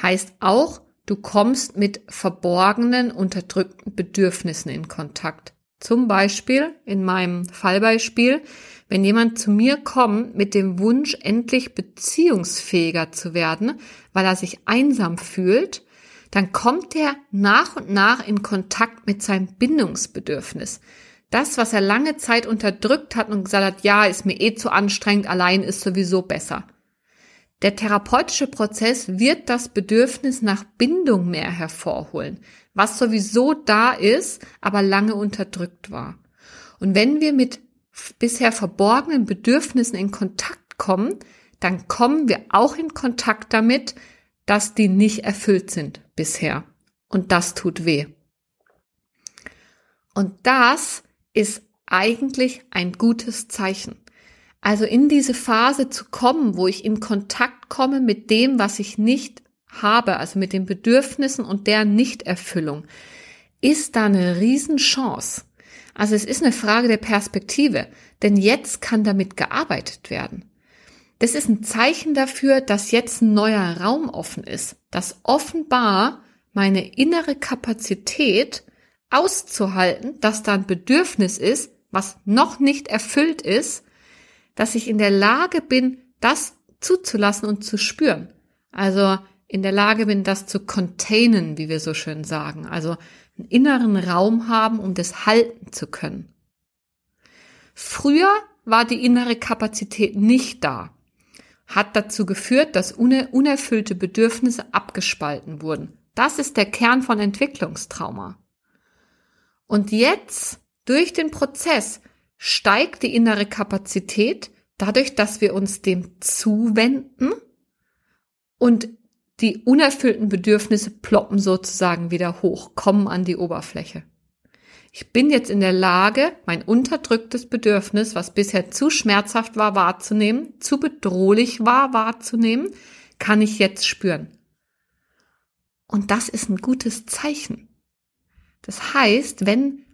Heißt auch, du kommst mit verborgenen, unterdrückten Bedürfnissen in Kontakt. Zum Beispiel in meinem Fallbeispiel, wenn jemand zu mir kommt mit dem Wunsch, endlich beziehungsfähiger zu werden, weil er sich einsam fühlt, dann kommt er nach und nach in Kontakt mit seinem Bindungsbedürfnis. Das, was er lange Zeit unterdrückt hat und gesagt hat, ja, ist mir eh zu anstrengend, allein ist sowieso besser. Der therapeutische Prozess wird das Bedürfnis nach Bindung mehr hervorholen, was sowieso da ist, aber lange unterdrückt war. Und wenn wir mit bisher verborgenen Bedürfnissen in Kontakt kommen, dann kommen wir auch in Kontakt damit, dass die nicht erfüllt sind bisher. Und das tut weh. Und das ist eigentlich ein gutes Zeichen. Also in diese Phase zu kommen, wo ich in Kontakt komme mit dem, was ich nicht habe, also mit den Bedürfnissen und deren Nichterfüllung, ist da eine Riesenchance. Also es ist eine Frage der Perspektive, denn jetzt kann damit gearbeitet werden. Das ist ein Zeichen dafür, dass jetzt ein neuer Raum offen ist, dass offenbar meine innere Kapazität auszuhalten, dass da ein Bedürfnis ist, was noch nicht erfüllt ist, dass ich in der Lage bin, das zuzulassen und zu spüren. Also in der Lage bin, das zu containen, wie wir so schön sagen. Also einen inneren Raum haben, um das halten zu können. Früher war die innere Kapazität nicht da, hat dazu geführt, dass unerfüllte Bedürfnisse abgespalten wurden. Das ist der Kern von Entwicklungstrauma. Und jetzt, durch den Prozess, steigt die innere Kapazität dadurch, dass wir uns dem zuwenden und die unerfüllten Bedürfnisse ploppen sozusagen wieder hoch, kommen an die Oberfläche. Ich bin jetzt in der Lage, mein unterdrücktes Bedürfnis, was bisher zu schmerzhaft war wahrzunehmen, zu bedrohlich war wahrzunehmen, kann ich jetzt spüren. Und das ist ein gutes Zeichen. Das heißt, wenn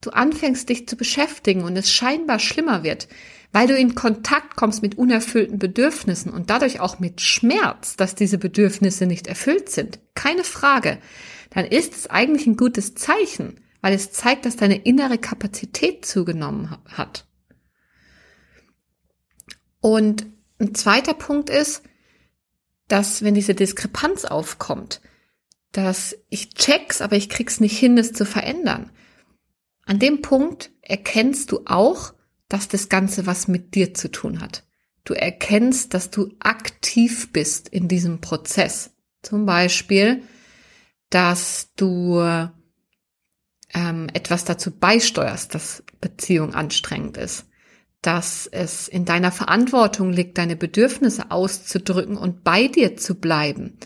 du anfängst, dich zu beschäftigen und es scheinbar schlimmer wird, weil du in Kontakt kommst mit unerfüllten Bedürfnissen und dadurch auch mit Schmerz, dass diese Bedürfnisse nicht erfüllt sind, keine Frage, dann ist es eigentlich ein gutes Zeichen, weil es zeigt, dass deine innere Kapazität zugenommen hat. Und ein zweiter Punkt ist, dass wenn diese Diskrepanz aufkommt, dass ich check's, aber ich krieg's nicht hin, es zu verändern. An dem Punkt erkennst du auch, dass das Ganze was mit dir zu tun hat. Du erkennst, dass du aktiv bist in diesem Prozess. Zum Beispiel, dass du ähm, etwas dazu beisteuerst, dass Beziehung anstrengend ist. Dass es in deiner Verantwortung liegt, deine Bedürfnisse auszudrücken und bei dir zu bleiben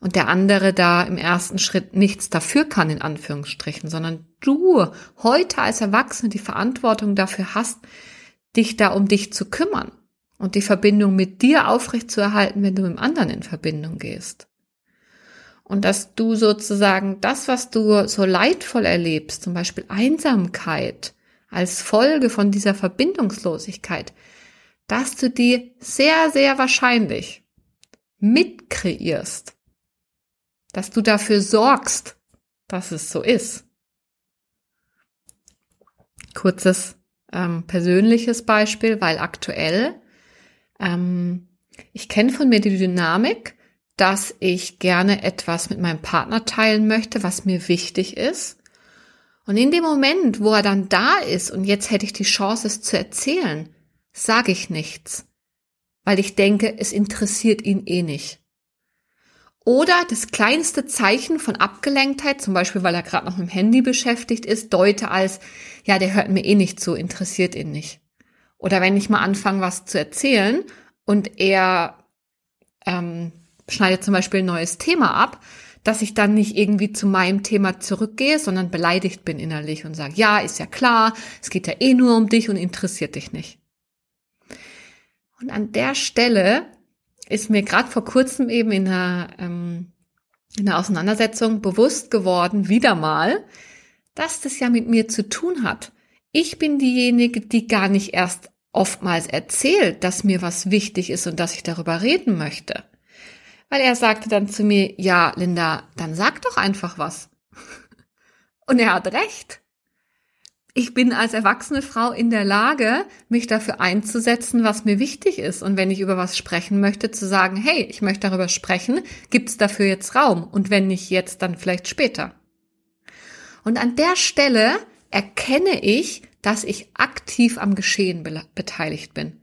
und der andere da im ersten Schritt nichts dafür kann, in Anführungsstrichen, sondern du heute als Erwachsene die Verantwortung dafür hast, dich da um dich zu kümmern und die Verbindung mit dir aufrechtzuerhalten, wenn du mit dem anderen in Verbindung gehst. Und dass du sozusagen das, was du so leidvoll erlebst, zum Beispiel Einsamkeit, als Folge von dieser Verbindungslosigkeit, dass du die sehr, sehr wahrscheinlich mitkreierst dass du dafür sorgst, dass es so ist. Kurzes ähm, persönliches Beispiel, weil aktuell ähm, ich kenne von mir die Dynamik, dass ich gerne etwas mit meinem Partner teilen möchte, was mir wichtig ist. Und in dem Moment, wo er dann da ist und jetzt hätte ich die Chance, es zu erzählen, sage ich nichts, weil ich denke, es interessiert ihn eh nicht. Oder das kleinste Zeichen von Abgelenktheit, zum Beispiel weil er gerade noch mit dem Handy beschäftigt ist, deute als, ja, der hört mir eh nicht zu, interessiert ihn nicht. Oder wenn ich mal anfange, was zu erzählen und er ähm, schneidet zum Beispiel ein neues Thema ab, dass ich dann nicht irgendwie zu meinem Thema zurückgehe, sondern beleidigt bin innerlich und sage, ja, ist ja klar, es geht ja eh nur um dich und interessiert dich nicht. Und an der Stelle ist mir gerade vor kurzem eben in einer, ähm, in einer Auseinandersetzung bewusst geworden, wieder mal, dass das ja mit mir zu tun hat. Ich bin diejenige, die gar nicht erst oftmals erzählt, dass mir was wichtig ist und dass ich darüber reden möchte. weil er sagte dann zu mir, ja, Linda, dann sag doch einfach was. Und er hat recht. Ich bin als erwachsene Frau in der Lage, mich dafür einzusetzen, was mir wichtig ist. Und wenn ich über was sprechen möchte, zu sagen, hey, ich möchte darüber sprechen, gibt es dafür jetzt Raum. Und wenn nicht jetzt, dann vielleicht später. Und an der Stelle erkenne ich, dass ich aktiv am Geschehen be beteiligt bin.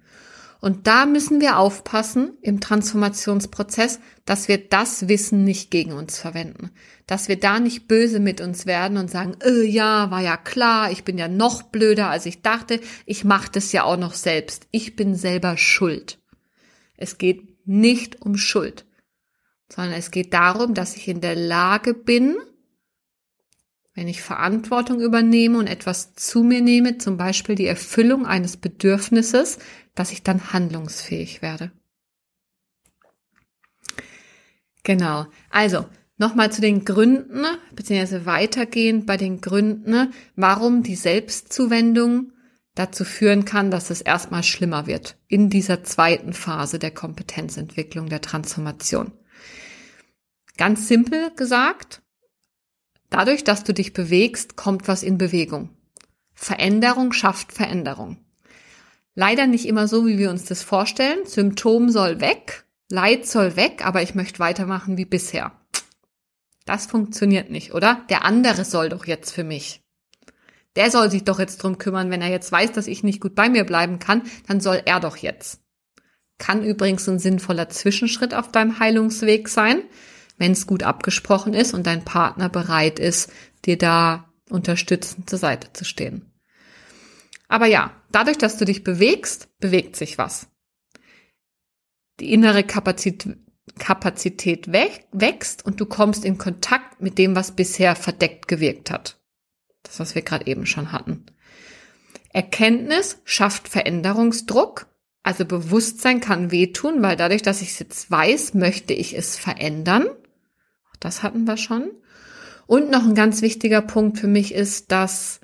Und da müssen wir aufpassen im Transformationsprozess, dass wir das Wissen nicht gegen uns verwenden. Dass wir da nicht böse mit uns werden und sagen, äh, ja, war ja klar, ich bin ja noch blöder, als ich dachte, ich mache das ja auch noch selbst. Ich bin selber schuld. Es geht nicht um Schuld, sondern es geht darum, dass ich in der Lage bin, wenn ich Verantwortung übernehme und etwas zu mir nehme, zum Beispiel die Erfüllung eines Bedürfnisses, dass ich dann handlungsfähig werde. Genau. Also, nochmal zu den Gründen, beziehungsweise weitergehend bei den Gründen, warum die Selbstzuwendung dazu führen kann, dass es erstmal schlimmer wird in dieser zweiten Phase der Kompetenzentwicklung, der Transformation. Ganz simpel gesagt, dadurch, dass du dich bewegst, kommt was in Bewegung. Veränderung schafft Veränderung. Leider nicht immer so, wie wir uns das vorstellen. Symptom soll weg, Leid soll weg, aber ich möchte weitermachen wie bisher. Das funktioniert nicht, oder? Der andere soll doch jetzt für mich. Der soll sich doch jetzt drum kümmern, wenn er jetzt weiß, dass ich nicht gut bei mir bleiben kann, dann soll er doch jetzt. Kann übrigens ein sinnvoller Zwischenschritt auf deinem Heilungsweg sein, wenn es gut abgesprochen ist und dein Partner bereit ist, dir da unterstützend zur Seite zu stehen. Aber ja, dadurch, dass du dich bewegst, bewegt sich was. Die innere Kapazität, Kapazität wächst und du kommst in Kontakt mit dem, was bisher verdeckt gewirkt hat. Das, was wir gerade eben schon hatten. Erkenntnis schafft Veränderungsdruck. Also Bewusstsein kann wehtun, weil dadurch, dass ich es jetzt weiß, möchte ich es verändern. Das hatten wir schon. Und noch ein ganz wichtiger Punkt für mich ist, dass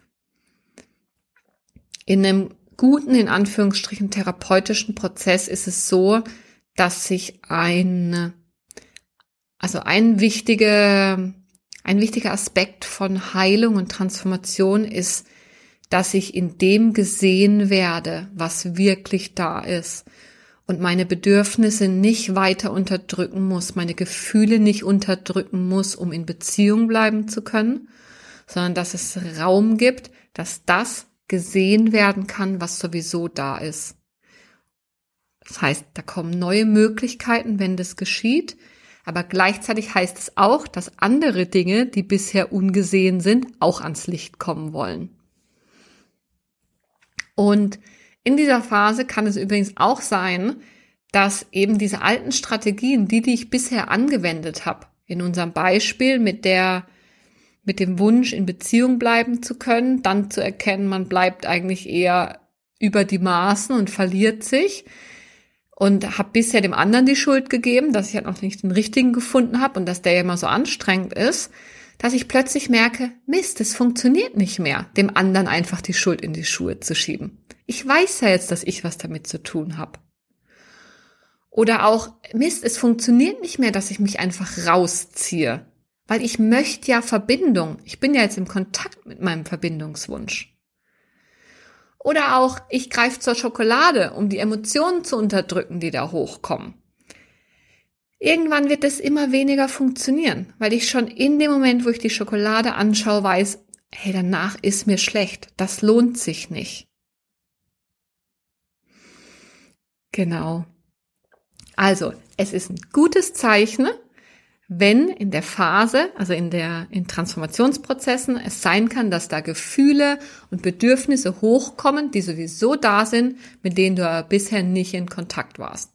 in einem guten, in Anführungsstrichen, therapeutischen Prozess ist es so, dass sich ein, also ein wichtiger, ein wichtiger Aspekt von Heilung und Transformation ist, dass ich in dem gesehen werde, was wirklich da ist und meine Bedürfnisse nicht weiter unterdrücken muss, meine Gefühle nicht unterdrücken muss, um in Beziehung bleiben zu können, sondern dass es Raum gibt, dass das gesehen werden kann, was sowieso da ist. Das heißt, da kommen neue Möglichkeiten, wenn das geschieht. Aber gleichzeitig heißt es auch, dass andere Dinge, die bisher ungesehen sind, auch ans Licht kommen wollen. Und in dieser Phase kann es übrigens auch sein, dass eben diese alten Strategien, die, die ich bisher angewendet habe, in unserem Beispiel mit der mit dem Wunsch, in Beziehung bleiben zu können, dann zu erkennen, man bleibt eigentlich eher über die Maßen und verliert sich und habe bisher dem anderen die Schuld gegeben, dass ich halt noch nicht den richtigen gefunden habe und dass der ja immer so anstrengend ist, dass ich plötzlich merke, Mist, es funktioniert nicht mehr, dem anderen einfach die Schuld in die Schuhe zu schieben. Ich weiß ja jetzt, dass ich was damit zu tun habe. Oder auch, Mist, es funktioniert nicht mehr, dass ich mich einfach rausziehe weil ich möchte ja Verbindung. Ich bin ja jetzt im Kontakt mit meinem Verbindungswunsch. Oder auch, ich greife zur Schokolade, um die Emotionen zu unterdrücken, die da hochkommen. Irgendwann wird es immer weniger funktionieren, weil ich schon in dem Moment, wo ich die Schokolade anschaue, weiß, hey, danach ist mir schlecht. Das lohnt sich nicht. Genau. Also, es ist ein gutes Zeichen, wenn in der Phase, also in der, in Transformationsprozessen es sein kann, dass da Gefühle und Bedürfnisse hochkommen, die sowieso da sind, mit denen du bisher nicht in Kontakt warst.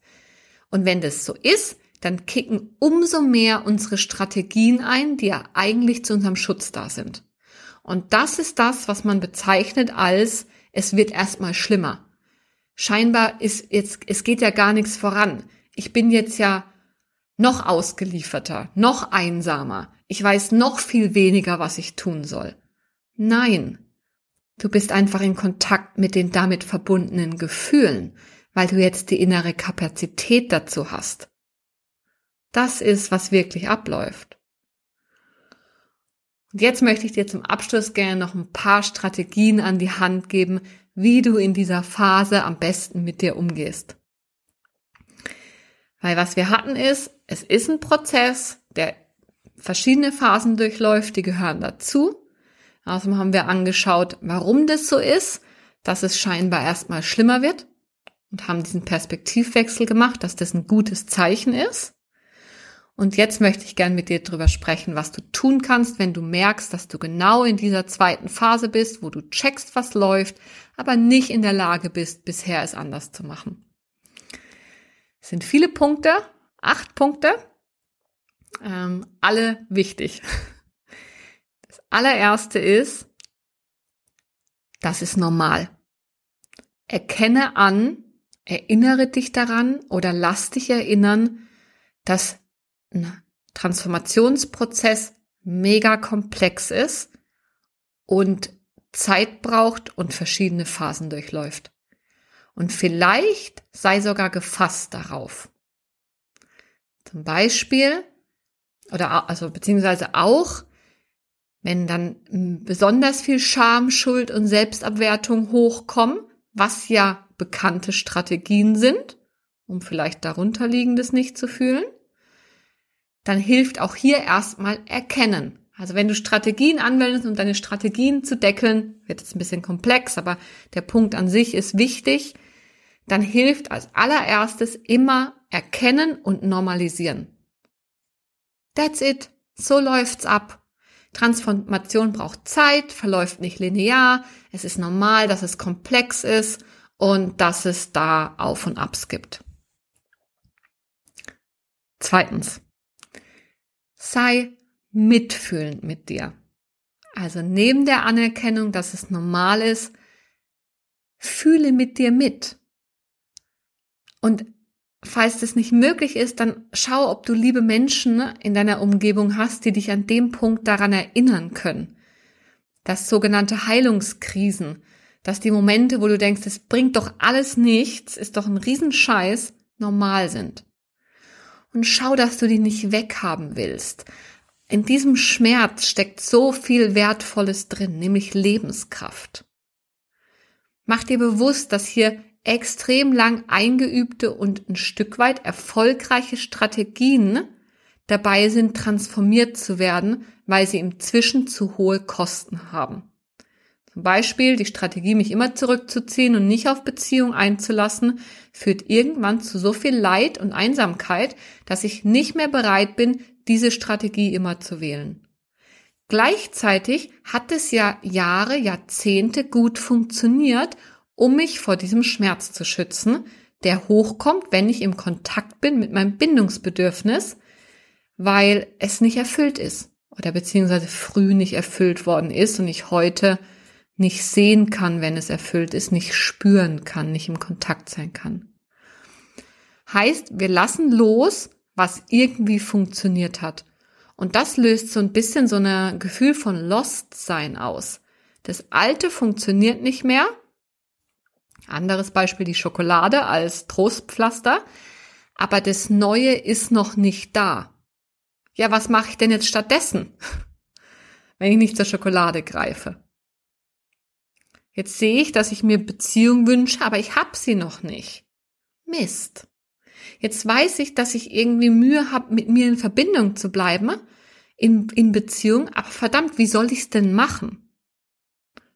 Und wenn das so ist, dann kicken umso mehr unsere Strategien ein, die ja eigentlich zu unserem Schutz da sind. Und das ist das, was man bezeichnet als, es wird erstmal schlimmer. Scheinbar ist jetzt, es geht ja gar nichts voran. Ich bin jetzt ja noch ausgelieferter, noch einsamer. Ich weiß noch viel weniger, was ich tun soll. Nein, du bist einfach in Kontakt mit den damit verbundenen Gefühlen, weil du jetzt die innere Kapazität dazu hast. das ist, was wirklich abläuft. Und jetzt möchte ich dir zum Abschluss gerne noch ein paar Strategien an die Hand geben, wie du in dieser Phase am besten mit dir umgehst. Weil was wir hatten ist, es ist ein Prozess, der verschiedene Phasen durchläuft, die gehören dazu. Außerdem haben wir angeschaut, warum das so ist, dass es scheinbar erstmal schlimmer wird und haben diesen Perspektivwechsel gemacht, dass das ein gutes Zeichen ist. Und jetzt möchte ich gern mit dir drüber sprechen, was du tun kannst, wenn du merkst, dass du genau in dieser zweiten Phase bist, wo du checkst, was läuft, aber nicht in der Lage bist, bisher es anders zu machen. Es sind viele Punkte, acht Punkte, ähm, alle wichtig. Das allererste ist, das ist normal. Erkenne an, erinnere dich daran oder lass dich erinnern, dass Transformationsprozess mega komplex ist und Zeit braucht und verschiedene Phasen durchläuft. Und vielleicht sei sogar gefasst darauf. Zum Beispiel, oder also beziehungsweise auch, wenn dann besonders viel Scham, Schuld und Selbstabwertung hochkommen, was ja bekannte Strategien sind, um vielleicht darunterliegendes nicht zu fühlen, dann hilft auch hier erstmal erkennen. Also wenn du Strategien anwendest, um deine Strategien zu deckeln, wird es ein bisschen komplex, aber der Punkt an sich ist wichtig, dann hilft als allererstes immer erkennen und normalisieren. That's it. So läuft's ab. Transformation braucht Zeit, verläuft nicht linear. Es ist normal, dass es komplex ist und dass es da Auf und Abs gibt. Zweitens sei mitfühlend mit dir. Also neben der Anerkennung, dass es normal ist, fühle mit dir mit. Und falls das nicht möglich ist, dann schau, ob du liebe Menschen in deiner Umgebung hast, die dich an dem Punkt daran erinnern können. Das sogenannte Heilungskrisen, dass die Momente, wo du denkst, es bringt doch alles nichts, ist doch ein Riesenscheiß, normal sind und schau, dass du die nicht weghaben willst. In diesem Schmerz steckt so viel Wertvolles drin, nämlich Lebenskraft. Mach dir bewusst, dass hier extrem lang eingeübte und ein Stück weit erfolgreiche Strategien dabei sind, transformiert zu werden, weil sie im Zwischen zu hohe Kosten haben. Beispiel die Strategie, mich immer zurückzuziehen und nicht auf Beziehung einzulassen, führt irgendwann zu so viel Leid und Einsamkeit, dass ich nicht mehr bereit bin, diese Strategie immer zu wählen. Gleichzeitig hat es ja Jahre, Jahrzehnte gut funktioniert, um mich vor diesem Schmerz zu schützen, der hochkommt, wenn ich im Kontakt bin mit meinem Bindungsbedürfnis, weil es nicht erfüllt ist oder beziehungsweise früh nicht erfüllt worden ist und ich heute nicht sehen kann, wenn es erfüllt ist, nicht spüren kann, nicht im Kontakt sein kann. Heißt, wir lassen los, was irgendwie funktioniert hat. Und das löst so ein bisschen so ein Gefühl von Lost-Sein aus. Das Alte funktioniert nicht mehr. Anderes Beispiel die Schokolade als Trostpflaster. Aber das Neue ist noch nicht da. Ja, was mache ich denn jetzt stattdessen, wenn ich nicht zur Schokolade greife? Jetzt sehe ich, dass ich mir Beziehung wünsche, aber ich habe sie noch nicht. Mist. Jetzt weiß ich, dass ich irgendwie Mühe habe, mit mir in Verbindung zu bleiben, in, in Beziehung, aber verdammt, wie soll ich es denn machen?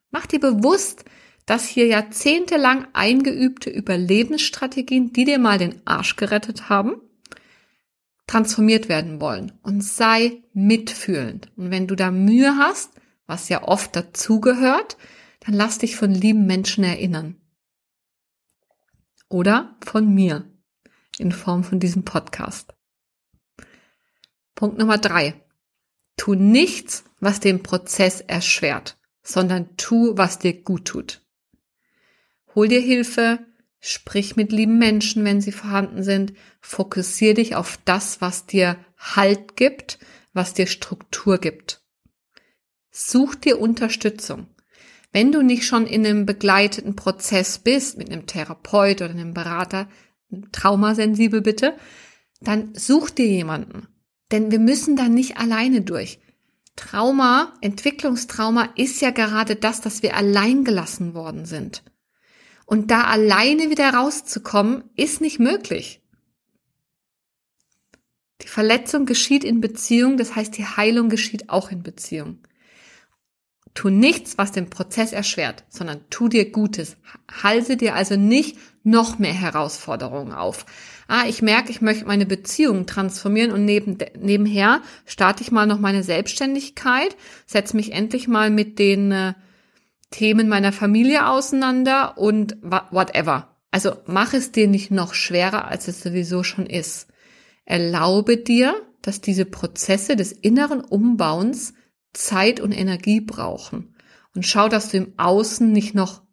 Mach dir bewusst, dass hier jahrzehntelang eingeübte Überlebensstrategien, die dir mal den Arsch gerettet haben, transformiert werden wollen. Und sei mitfühlend. Und wenn du da Mühe hast, was ja oft dazugehört, dann lass dich von lieben Menschen erinnern. Oder von mir in Form von diesem Podcast. Punkt Nummer drei. Tu nichts, was den Prozess erschwert, sondern tu, was dir gut tut. Hol dir Hilfe, sprich mit lieben Menschen, wenn sie vorhanden sind, fokussier dich auf das, was dir Halt gibt, was dir Struktur gibt. Such dir Unterstützung. Wenn du nicht schon in einem begleiteten Prozess bist, mit einem Therapeut oder einem Berater, traumasensibel bitte, dann such dir jemanden. Denn wir müssen da nicht alleine durch. Trauma, Entwicklungstrauma ist ja gerade das, dass wir allein gelassen worden sind. Und da alleine wieder rauszukommen, ist nicht möglich. Die Verletzung geschieht in Beziehung, das heißt, die Heilung geschieht auch in Beziehung. Tu nichts, was den Prozess erschwert, sondern tu dir Gutes. Halse dir also nicht noch mehr Herausforderungen auf. Ah, ich merke, ich möchte meine Beziehung transformieren und neben, nebenher starte ich mal noch meine Selbstständigkeit, setze mich endlich mal mit den äh, Themen meiner Familie auseinander und whatever. Also mach es dir nicht noch schwerer, als es sowieso schon ist. Erlaube dir, dass diese Prozesse des inneren Umbauens Zeit und Energie brauchen. Und schau, dass du im Außen nicht noch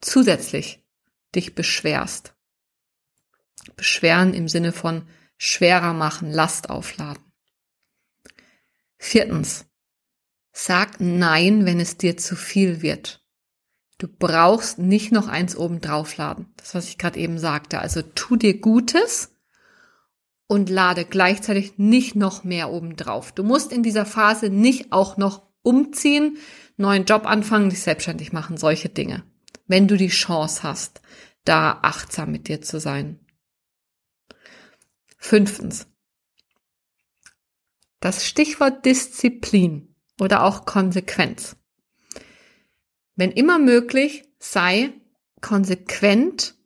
zusätzlich dich beschwerst. Beschweren im Sinne von schwerer machen, Last aufladen. Viertens. Sag Nein, wenn es dir zu viel wird. Du brauchst nicht noch eins oben draufladen. Das, was ich gerade eben sagte. Also tu dir Gutes und lade gleichzeitig nicht noch mehr oben drauf. Du musst in dieser Phase nicht auch noch umziehen, neuen Job anfangen, dich selbstständig machen, solche Dinge. Wenn du die Chance hast, da achtsam mit dir zu sein. Fünftens. Das Stichwort Disziplin oder auch Konsequenz. Wenn immer möglich, sei konsequent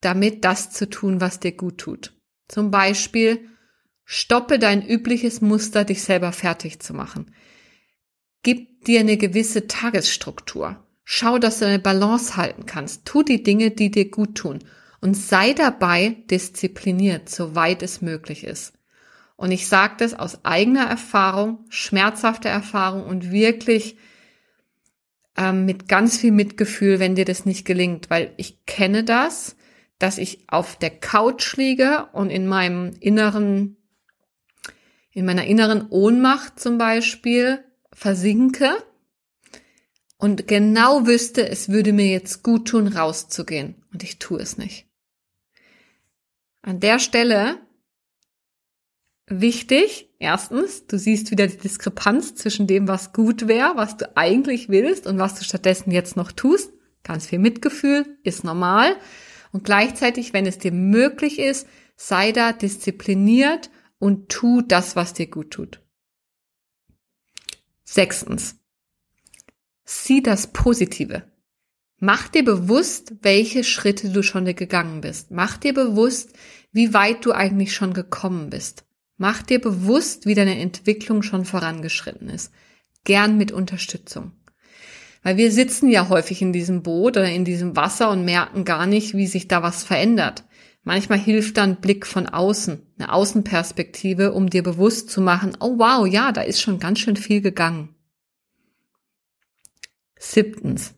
damit das zu tun, was dir gut tut. Zum Beispiel, stoppe dein übliches Muster, dich selber fertig zu machen. Gib dir eine gewisse Tagesstruktur. Schau, dass du eine Balance halten kannst. Tu die Dinge, die dir gut tun. Und sei dabei diszipliniert, soweit es möglich ist. Und ich sage das aus eigener Erfahrung, schmerzhafter Erfahrung und wirklich ähm, mit ganz viel Mitgefühl, wenn dir das nicht gelingt, weil ich kenne das dass ich auf der Couch liege und in meinem inneren, in meiner inneren Ohnmacht zum Beispiel versinke und genau wüsste, es würde mir jetzt gut tun, rauszugehen. Und ich tue es nicht. An der Stelle wichtig, erstens, du siehst wieder die Diskrepanz zwischen dem, was gut wäre, was du eigentlich willst und was du stattdessen jetzt noch tust. Ganz viel Mitgefühl, ist normal. Und gleichzeitig, wenn es dir möglich ist, sei da diszipliniert und tu das, was dir gut tut. Sechstens. Sieh das Positive. Mach dir bewusst, welche Schritte du schon gegangen bist. Mach dir bewusst, wie weit du eigentlich schon gekommen bist. Mach dir bewusst, wie deine Entwicklung schon vorangeschritten ist. Gern mit Unterstützung. Weil wir sitzen ja häufig in diesem Boot oder in diesem Wasser und merken gar nicht, wie sich da was verändert. Manchmal hilft dann Blick von außen, eine Außenperspektive, um dir bewusst zu machen, oh wow, ja, da ist schon ganz schön viel gegangen. Siebtens.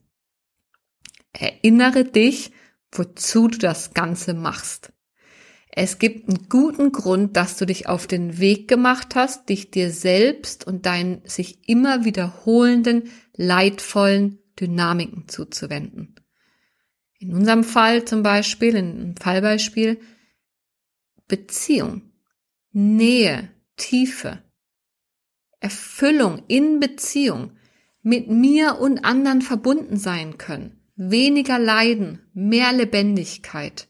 Erinnere dich, wozu du das Ganze machst. Es gibt einen guten Grund, dass du dich auf den Weg gemacht hast, dich dir selbst und deinen sich immer wiederholenden, leidvollen Dynamiken zuzuwenden. In unserem Fall zum Beispiel, in einem Fallbeispiel, Beziehung, Nähe, Tiefe, Erfüllung in Beziehung, mit mir und anderen verbunden sein können, weniger Leiden, mehr Lebendigkeit,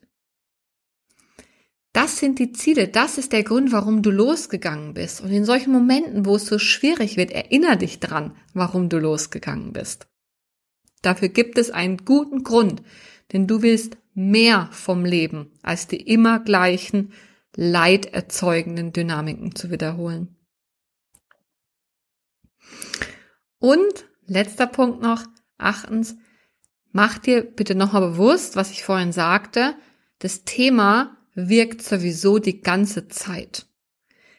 das sind die Ziele, das ist der Grund, warum du losgegangen bist. Und in solchen Momenten, wo es so schwierig wird, erinnere dich dran, warum du losgegangen bist. Dafür gibt es einen guten Grund, denn du willst mehr vom Leben, als die immer gleichen leiderzeugenden Dynamiken zu wiederholen. Und letzter Punkt noch, achtens, mach dir bitte nochmal bewusst, was ich vorhin sagte, das Thema wirkt sowieso die ganze Zeit.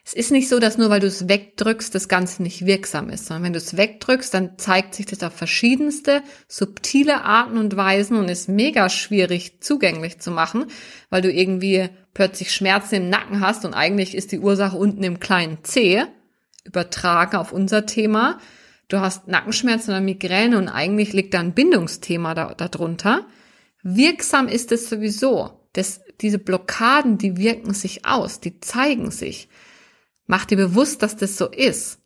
Es ist nicht so, dass nur weil du es wegdrückst, das Ganze nicht wirksam ist, sondern wenn du es wegdrückst, dann zeigt sich das auf verschiedenste, subtile Arten und Weisen und ist mega schwierig zugänglich zu machen, weil du irgendwie plötzlich Schmerzen im Nacken hast und eigentlich ist die Ursache unten im kleinen C, übertragen auf unser Thema. Du hast Nackenschmerzen oder Migräne und eigentlich liegt da ein Bindungsthema da, darunter. Wirksam ist es sowieso. Das, diese Blockaden, die wirken sich aus, die zeigen sich. Mach dir bewusst, dass das so ist.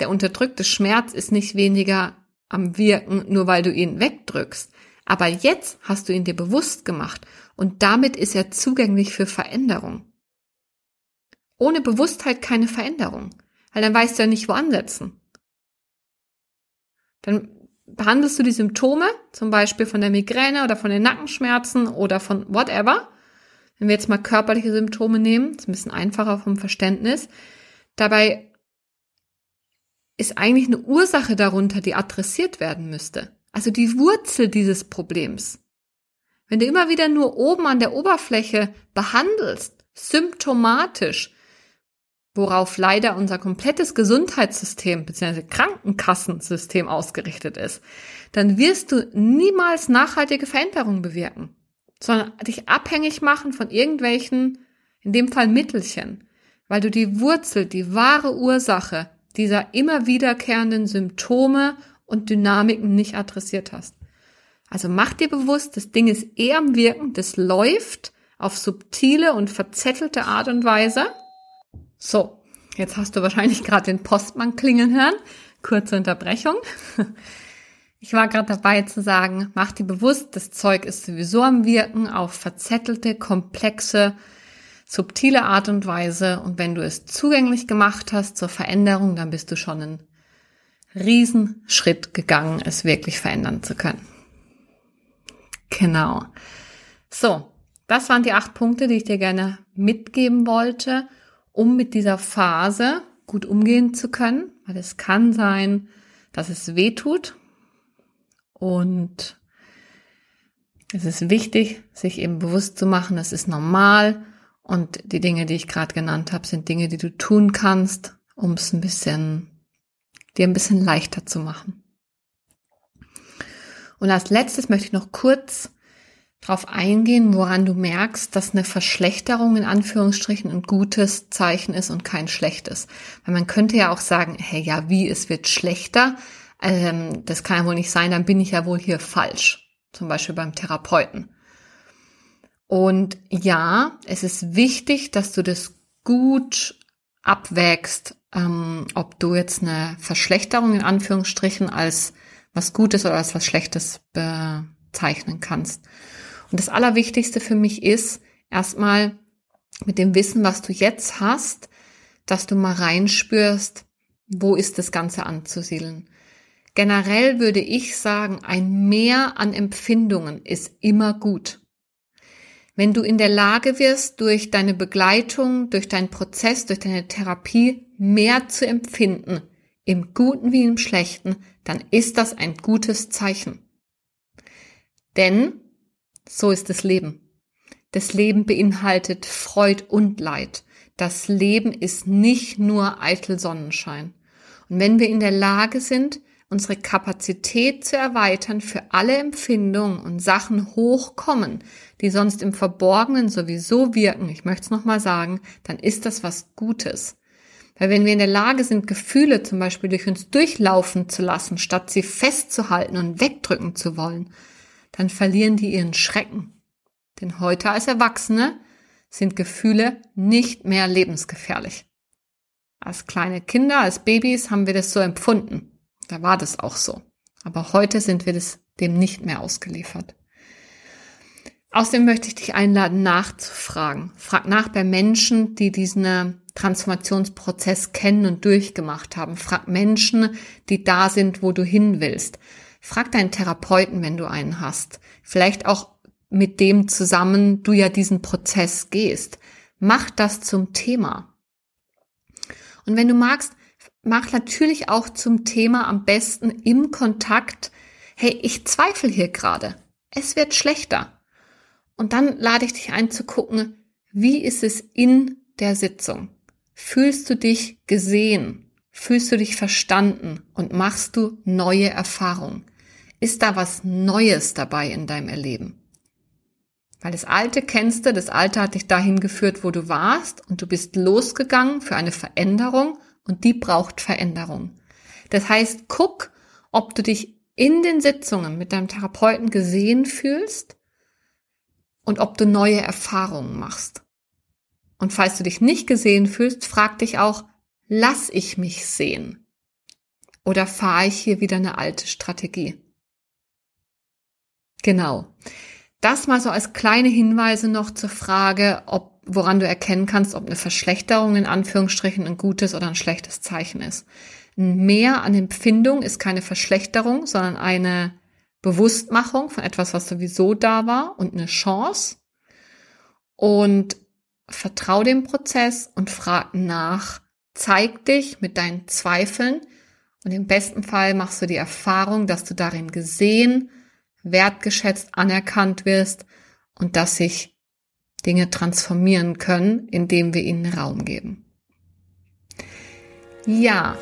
Der unterdrückte Schmerz ist nicht weniger am Wirken, nur weil du ihn wegdrückst. Aber jetzt hast du ihn dir bewusst gemacht und damit ist er zugänglich für Veränderung. Ohne Bewusstheit keine Veränderung, weil dann weißt du ja nicht, wo ansetzen. Dann behandelst du die Symptome, zum Beispiel von der Migräne oder von den Nackenschmerzen oder von whatever. Wenn wir jetzt mal körperliche Symptome nehmen, ist ein bisschen einfacher vom Verständnis. Dabei ist eigentlich eine Ursache darunter, die adressiert werden müsste. Also die Wurzel dieses Problems. Wenn du immer wieder nur oben an der Oberfläche behandelst, symptomatisch, worauf leider unser komplettes Gesundheitssystem bzw. Krankenkassensystem ausgerichtet ist, dann wirst du niemals nachhaltige Veränderungen bewirken, sondern dich abhängig machen von irgendwelchen, in dem Fall Mittelchen, weil du die Wurzel, die wahre Ursache dieser immer wiederkehrenden Symptome und Dynamiken nicht adressiert hast. Also mach dir bewusst, das Ding ist eher am Wirken, das läuft auf subtile und verzettelte Art und Weise so, jetzt hast du wahrscheinlich gerade den Postmann klingeln hören. Kurze Unterbrechung. Ich war gerade dabei zu sagen, mach dir bewusst, das Zeug ist sowieso am Wirken auf verzettelte, komplexe, subtile Art und Weise. Und wenn du es zugänglich gemacht hast zur Veränderung, dann bist du schon einen Riesenschritt gegangen, es wirklich verändern zu können. Genau. So, das waren die acht Punkte, die ich dir gerne mitgeben wollte um mit dieser Phase gut umgehen zu können, weil es kann sein, dass es weh tut und es ist wichtig, sich eben bewusst zu machen, es ist normal und die Dinge, die ich gerade genannt habe, sind Dinge, die du tun kannst, um es ein bisschen, dir ein bisschen leichter zu machen. Und als letztes möchte ich noch kurz drauf eingehen, woran du merkst, dass eine Verschlechterung in Anführungsstrichen ein gutes Zeichen ist und kein schlechtes. Weil man könnte ja auch sagen, hey, ja, wie, es wird schlechter. Ähm, das kann ja wohl nicht sein, dann bin ich ja wohl hier falsch. Zum Beispiel beim Therapeuten. Und ja, es ist wichtig, dass du das gut abwägst, ähm, ob du jetzt eine Verschlechterung in Anführungsstrichen als was Gutes oder als was Schlechtes bezeichnen kannst. Und das Allerwichtigste für mich ist, erstmal mit dem Wissen, was du jetzt hast, dass du mal reinspürst, wo ist das Ganze anzusiedeln. Generell würde ich sagen, ein Mehr an Empfindungen ist immer gut. Wenn du in der Lage wirst, durch deine Begleitung, durch deinen Prozess, durch deine Therapie mehr zu empfinden, im Guten wie im Schlechten, dann ist das ein gutes Zeichen. Denn so ist das Leben. Das Leben beinhaltet Freud und Leid. Das Leben ist nicht nur eitel Sonnenschein. Und wenn wir in der Lage sind, unsere Kapazität zu erweitern für alle Empfindungen und Sachen hochkommen, die sonst im Verborgenen sowieso wirken, ich möchte es nochmal sagen, dann ist das was Gutes. Weil wenn wir in der Lage sind, Gefühle zum Beispiel durch uns durchlaufen zu lassen, statt sie festzuhalten und wegdrücken zu wollen, dann verlieren die ihren Schrecken. Denn heute als Erwachsene sind Gefühle nicht mehr lebensgefährlich. Als kleine Kinder, als Babys haben wir das so empfunden. Da war das auch so. Aber heute sind wir das dem nicht mehr ausgeliefert. Außerdem möchte ich dich einladen, nachzufragen. Frag nach bei Menschen, die diesen Transformationsprozess kennen und durchgemacht haben. Frag Menschen, die da sind, wo du hin willst. Frag deinen Therapeuten, wenn du einen hast. Vielleicht auch mit dem zusammen du ja diesen Prozess gehst. Mach das zum Thema. Und wenn du magst, mach natürlich auch zum Thema am besten im Kontakt, hey, ich zweifle hier gerade. Es wird schlechter. Und dann lade ich dich ein zu gucken, wie ist es in der Sitzung? Fühlst du dich gesehen? Fühlst du dich verstanden? Und machst du neue Erfahrungen? Ist da was Neues dabei in deinem Erleben? Weil das Alte kennst du, das Alte hat dich dahin geführt, wo du warst und du bist losgegangen für eine Veränderung und die braucht Veränderung. Das heißt, guck, ob du dich in den Sitzungen mit deinem Therapeuten gesehen fühlst, und ob du neue Erfahrungen machst. Und falls du dich nicht gesehen fühlst, frag dich auch, lass ich mich sehen? Oder fahre ich hier wieder eine alte Strategie? Genau. Das mal so als kleine Hinweise noch zur Frage, ob, woran du erkennen kannst, ob eine Verschlechterung in Anführungsstrichen ein gutes oder ein schlechtes Zeichen ist. Ein Mehr an Empfindung ist keine Verschlechterung, sondern eine Bewusstmachung von etwas, was sowieso da war und eine Chance. Und vertrau dem Prozess und frag nach. Zeig dich mit deinen Zweifeln und im besten Fall machst du die Erfahrung, dass du darin gesehen, wertgeschätzt, anerkannt wirst und dass sich Dinge transformieren können, indem wir ihnen Raum geben. Ja,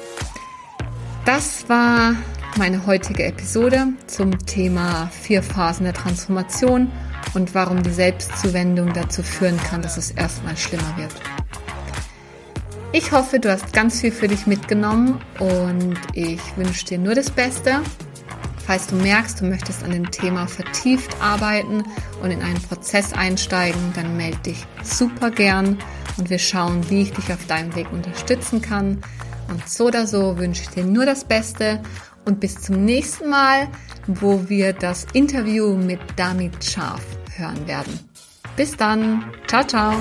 das war meine heutige Episode zum Thema vier Phasen der Transformation und warum die Selbstzuwendung dazu führen kann, dass es erstmal schlimmer wird. Ich hoffe, du hast ganz viel für dich mitgenommen und ich wünsche dir nur das Beste. Falls du merkst, du möchtest an dem Thema vertieft arbeiten und in einen Prozess einsteigen, dann melde dich super gern und wir schauen, wie ich dich auf deinem Weg unterstützen kann. Und so oder so wünsche ich dir nur das Beste und bis zum nächsten Mal, wo wir das Interview mit Damit Scharf hören werden. Bis dann. Ciao, ciao.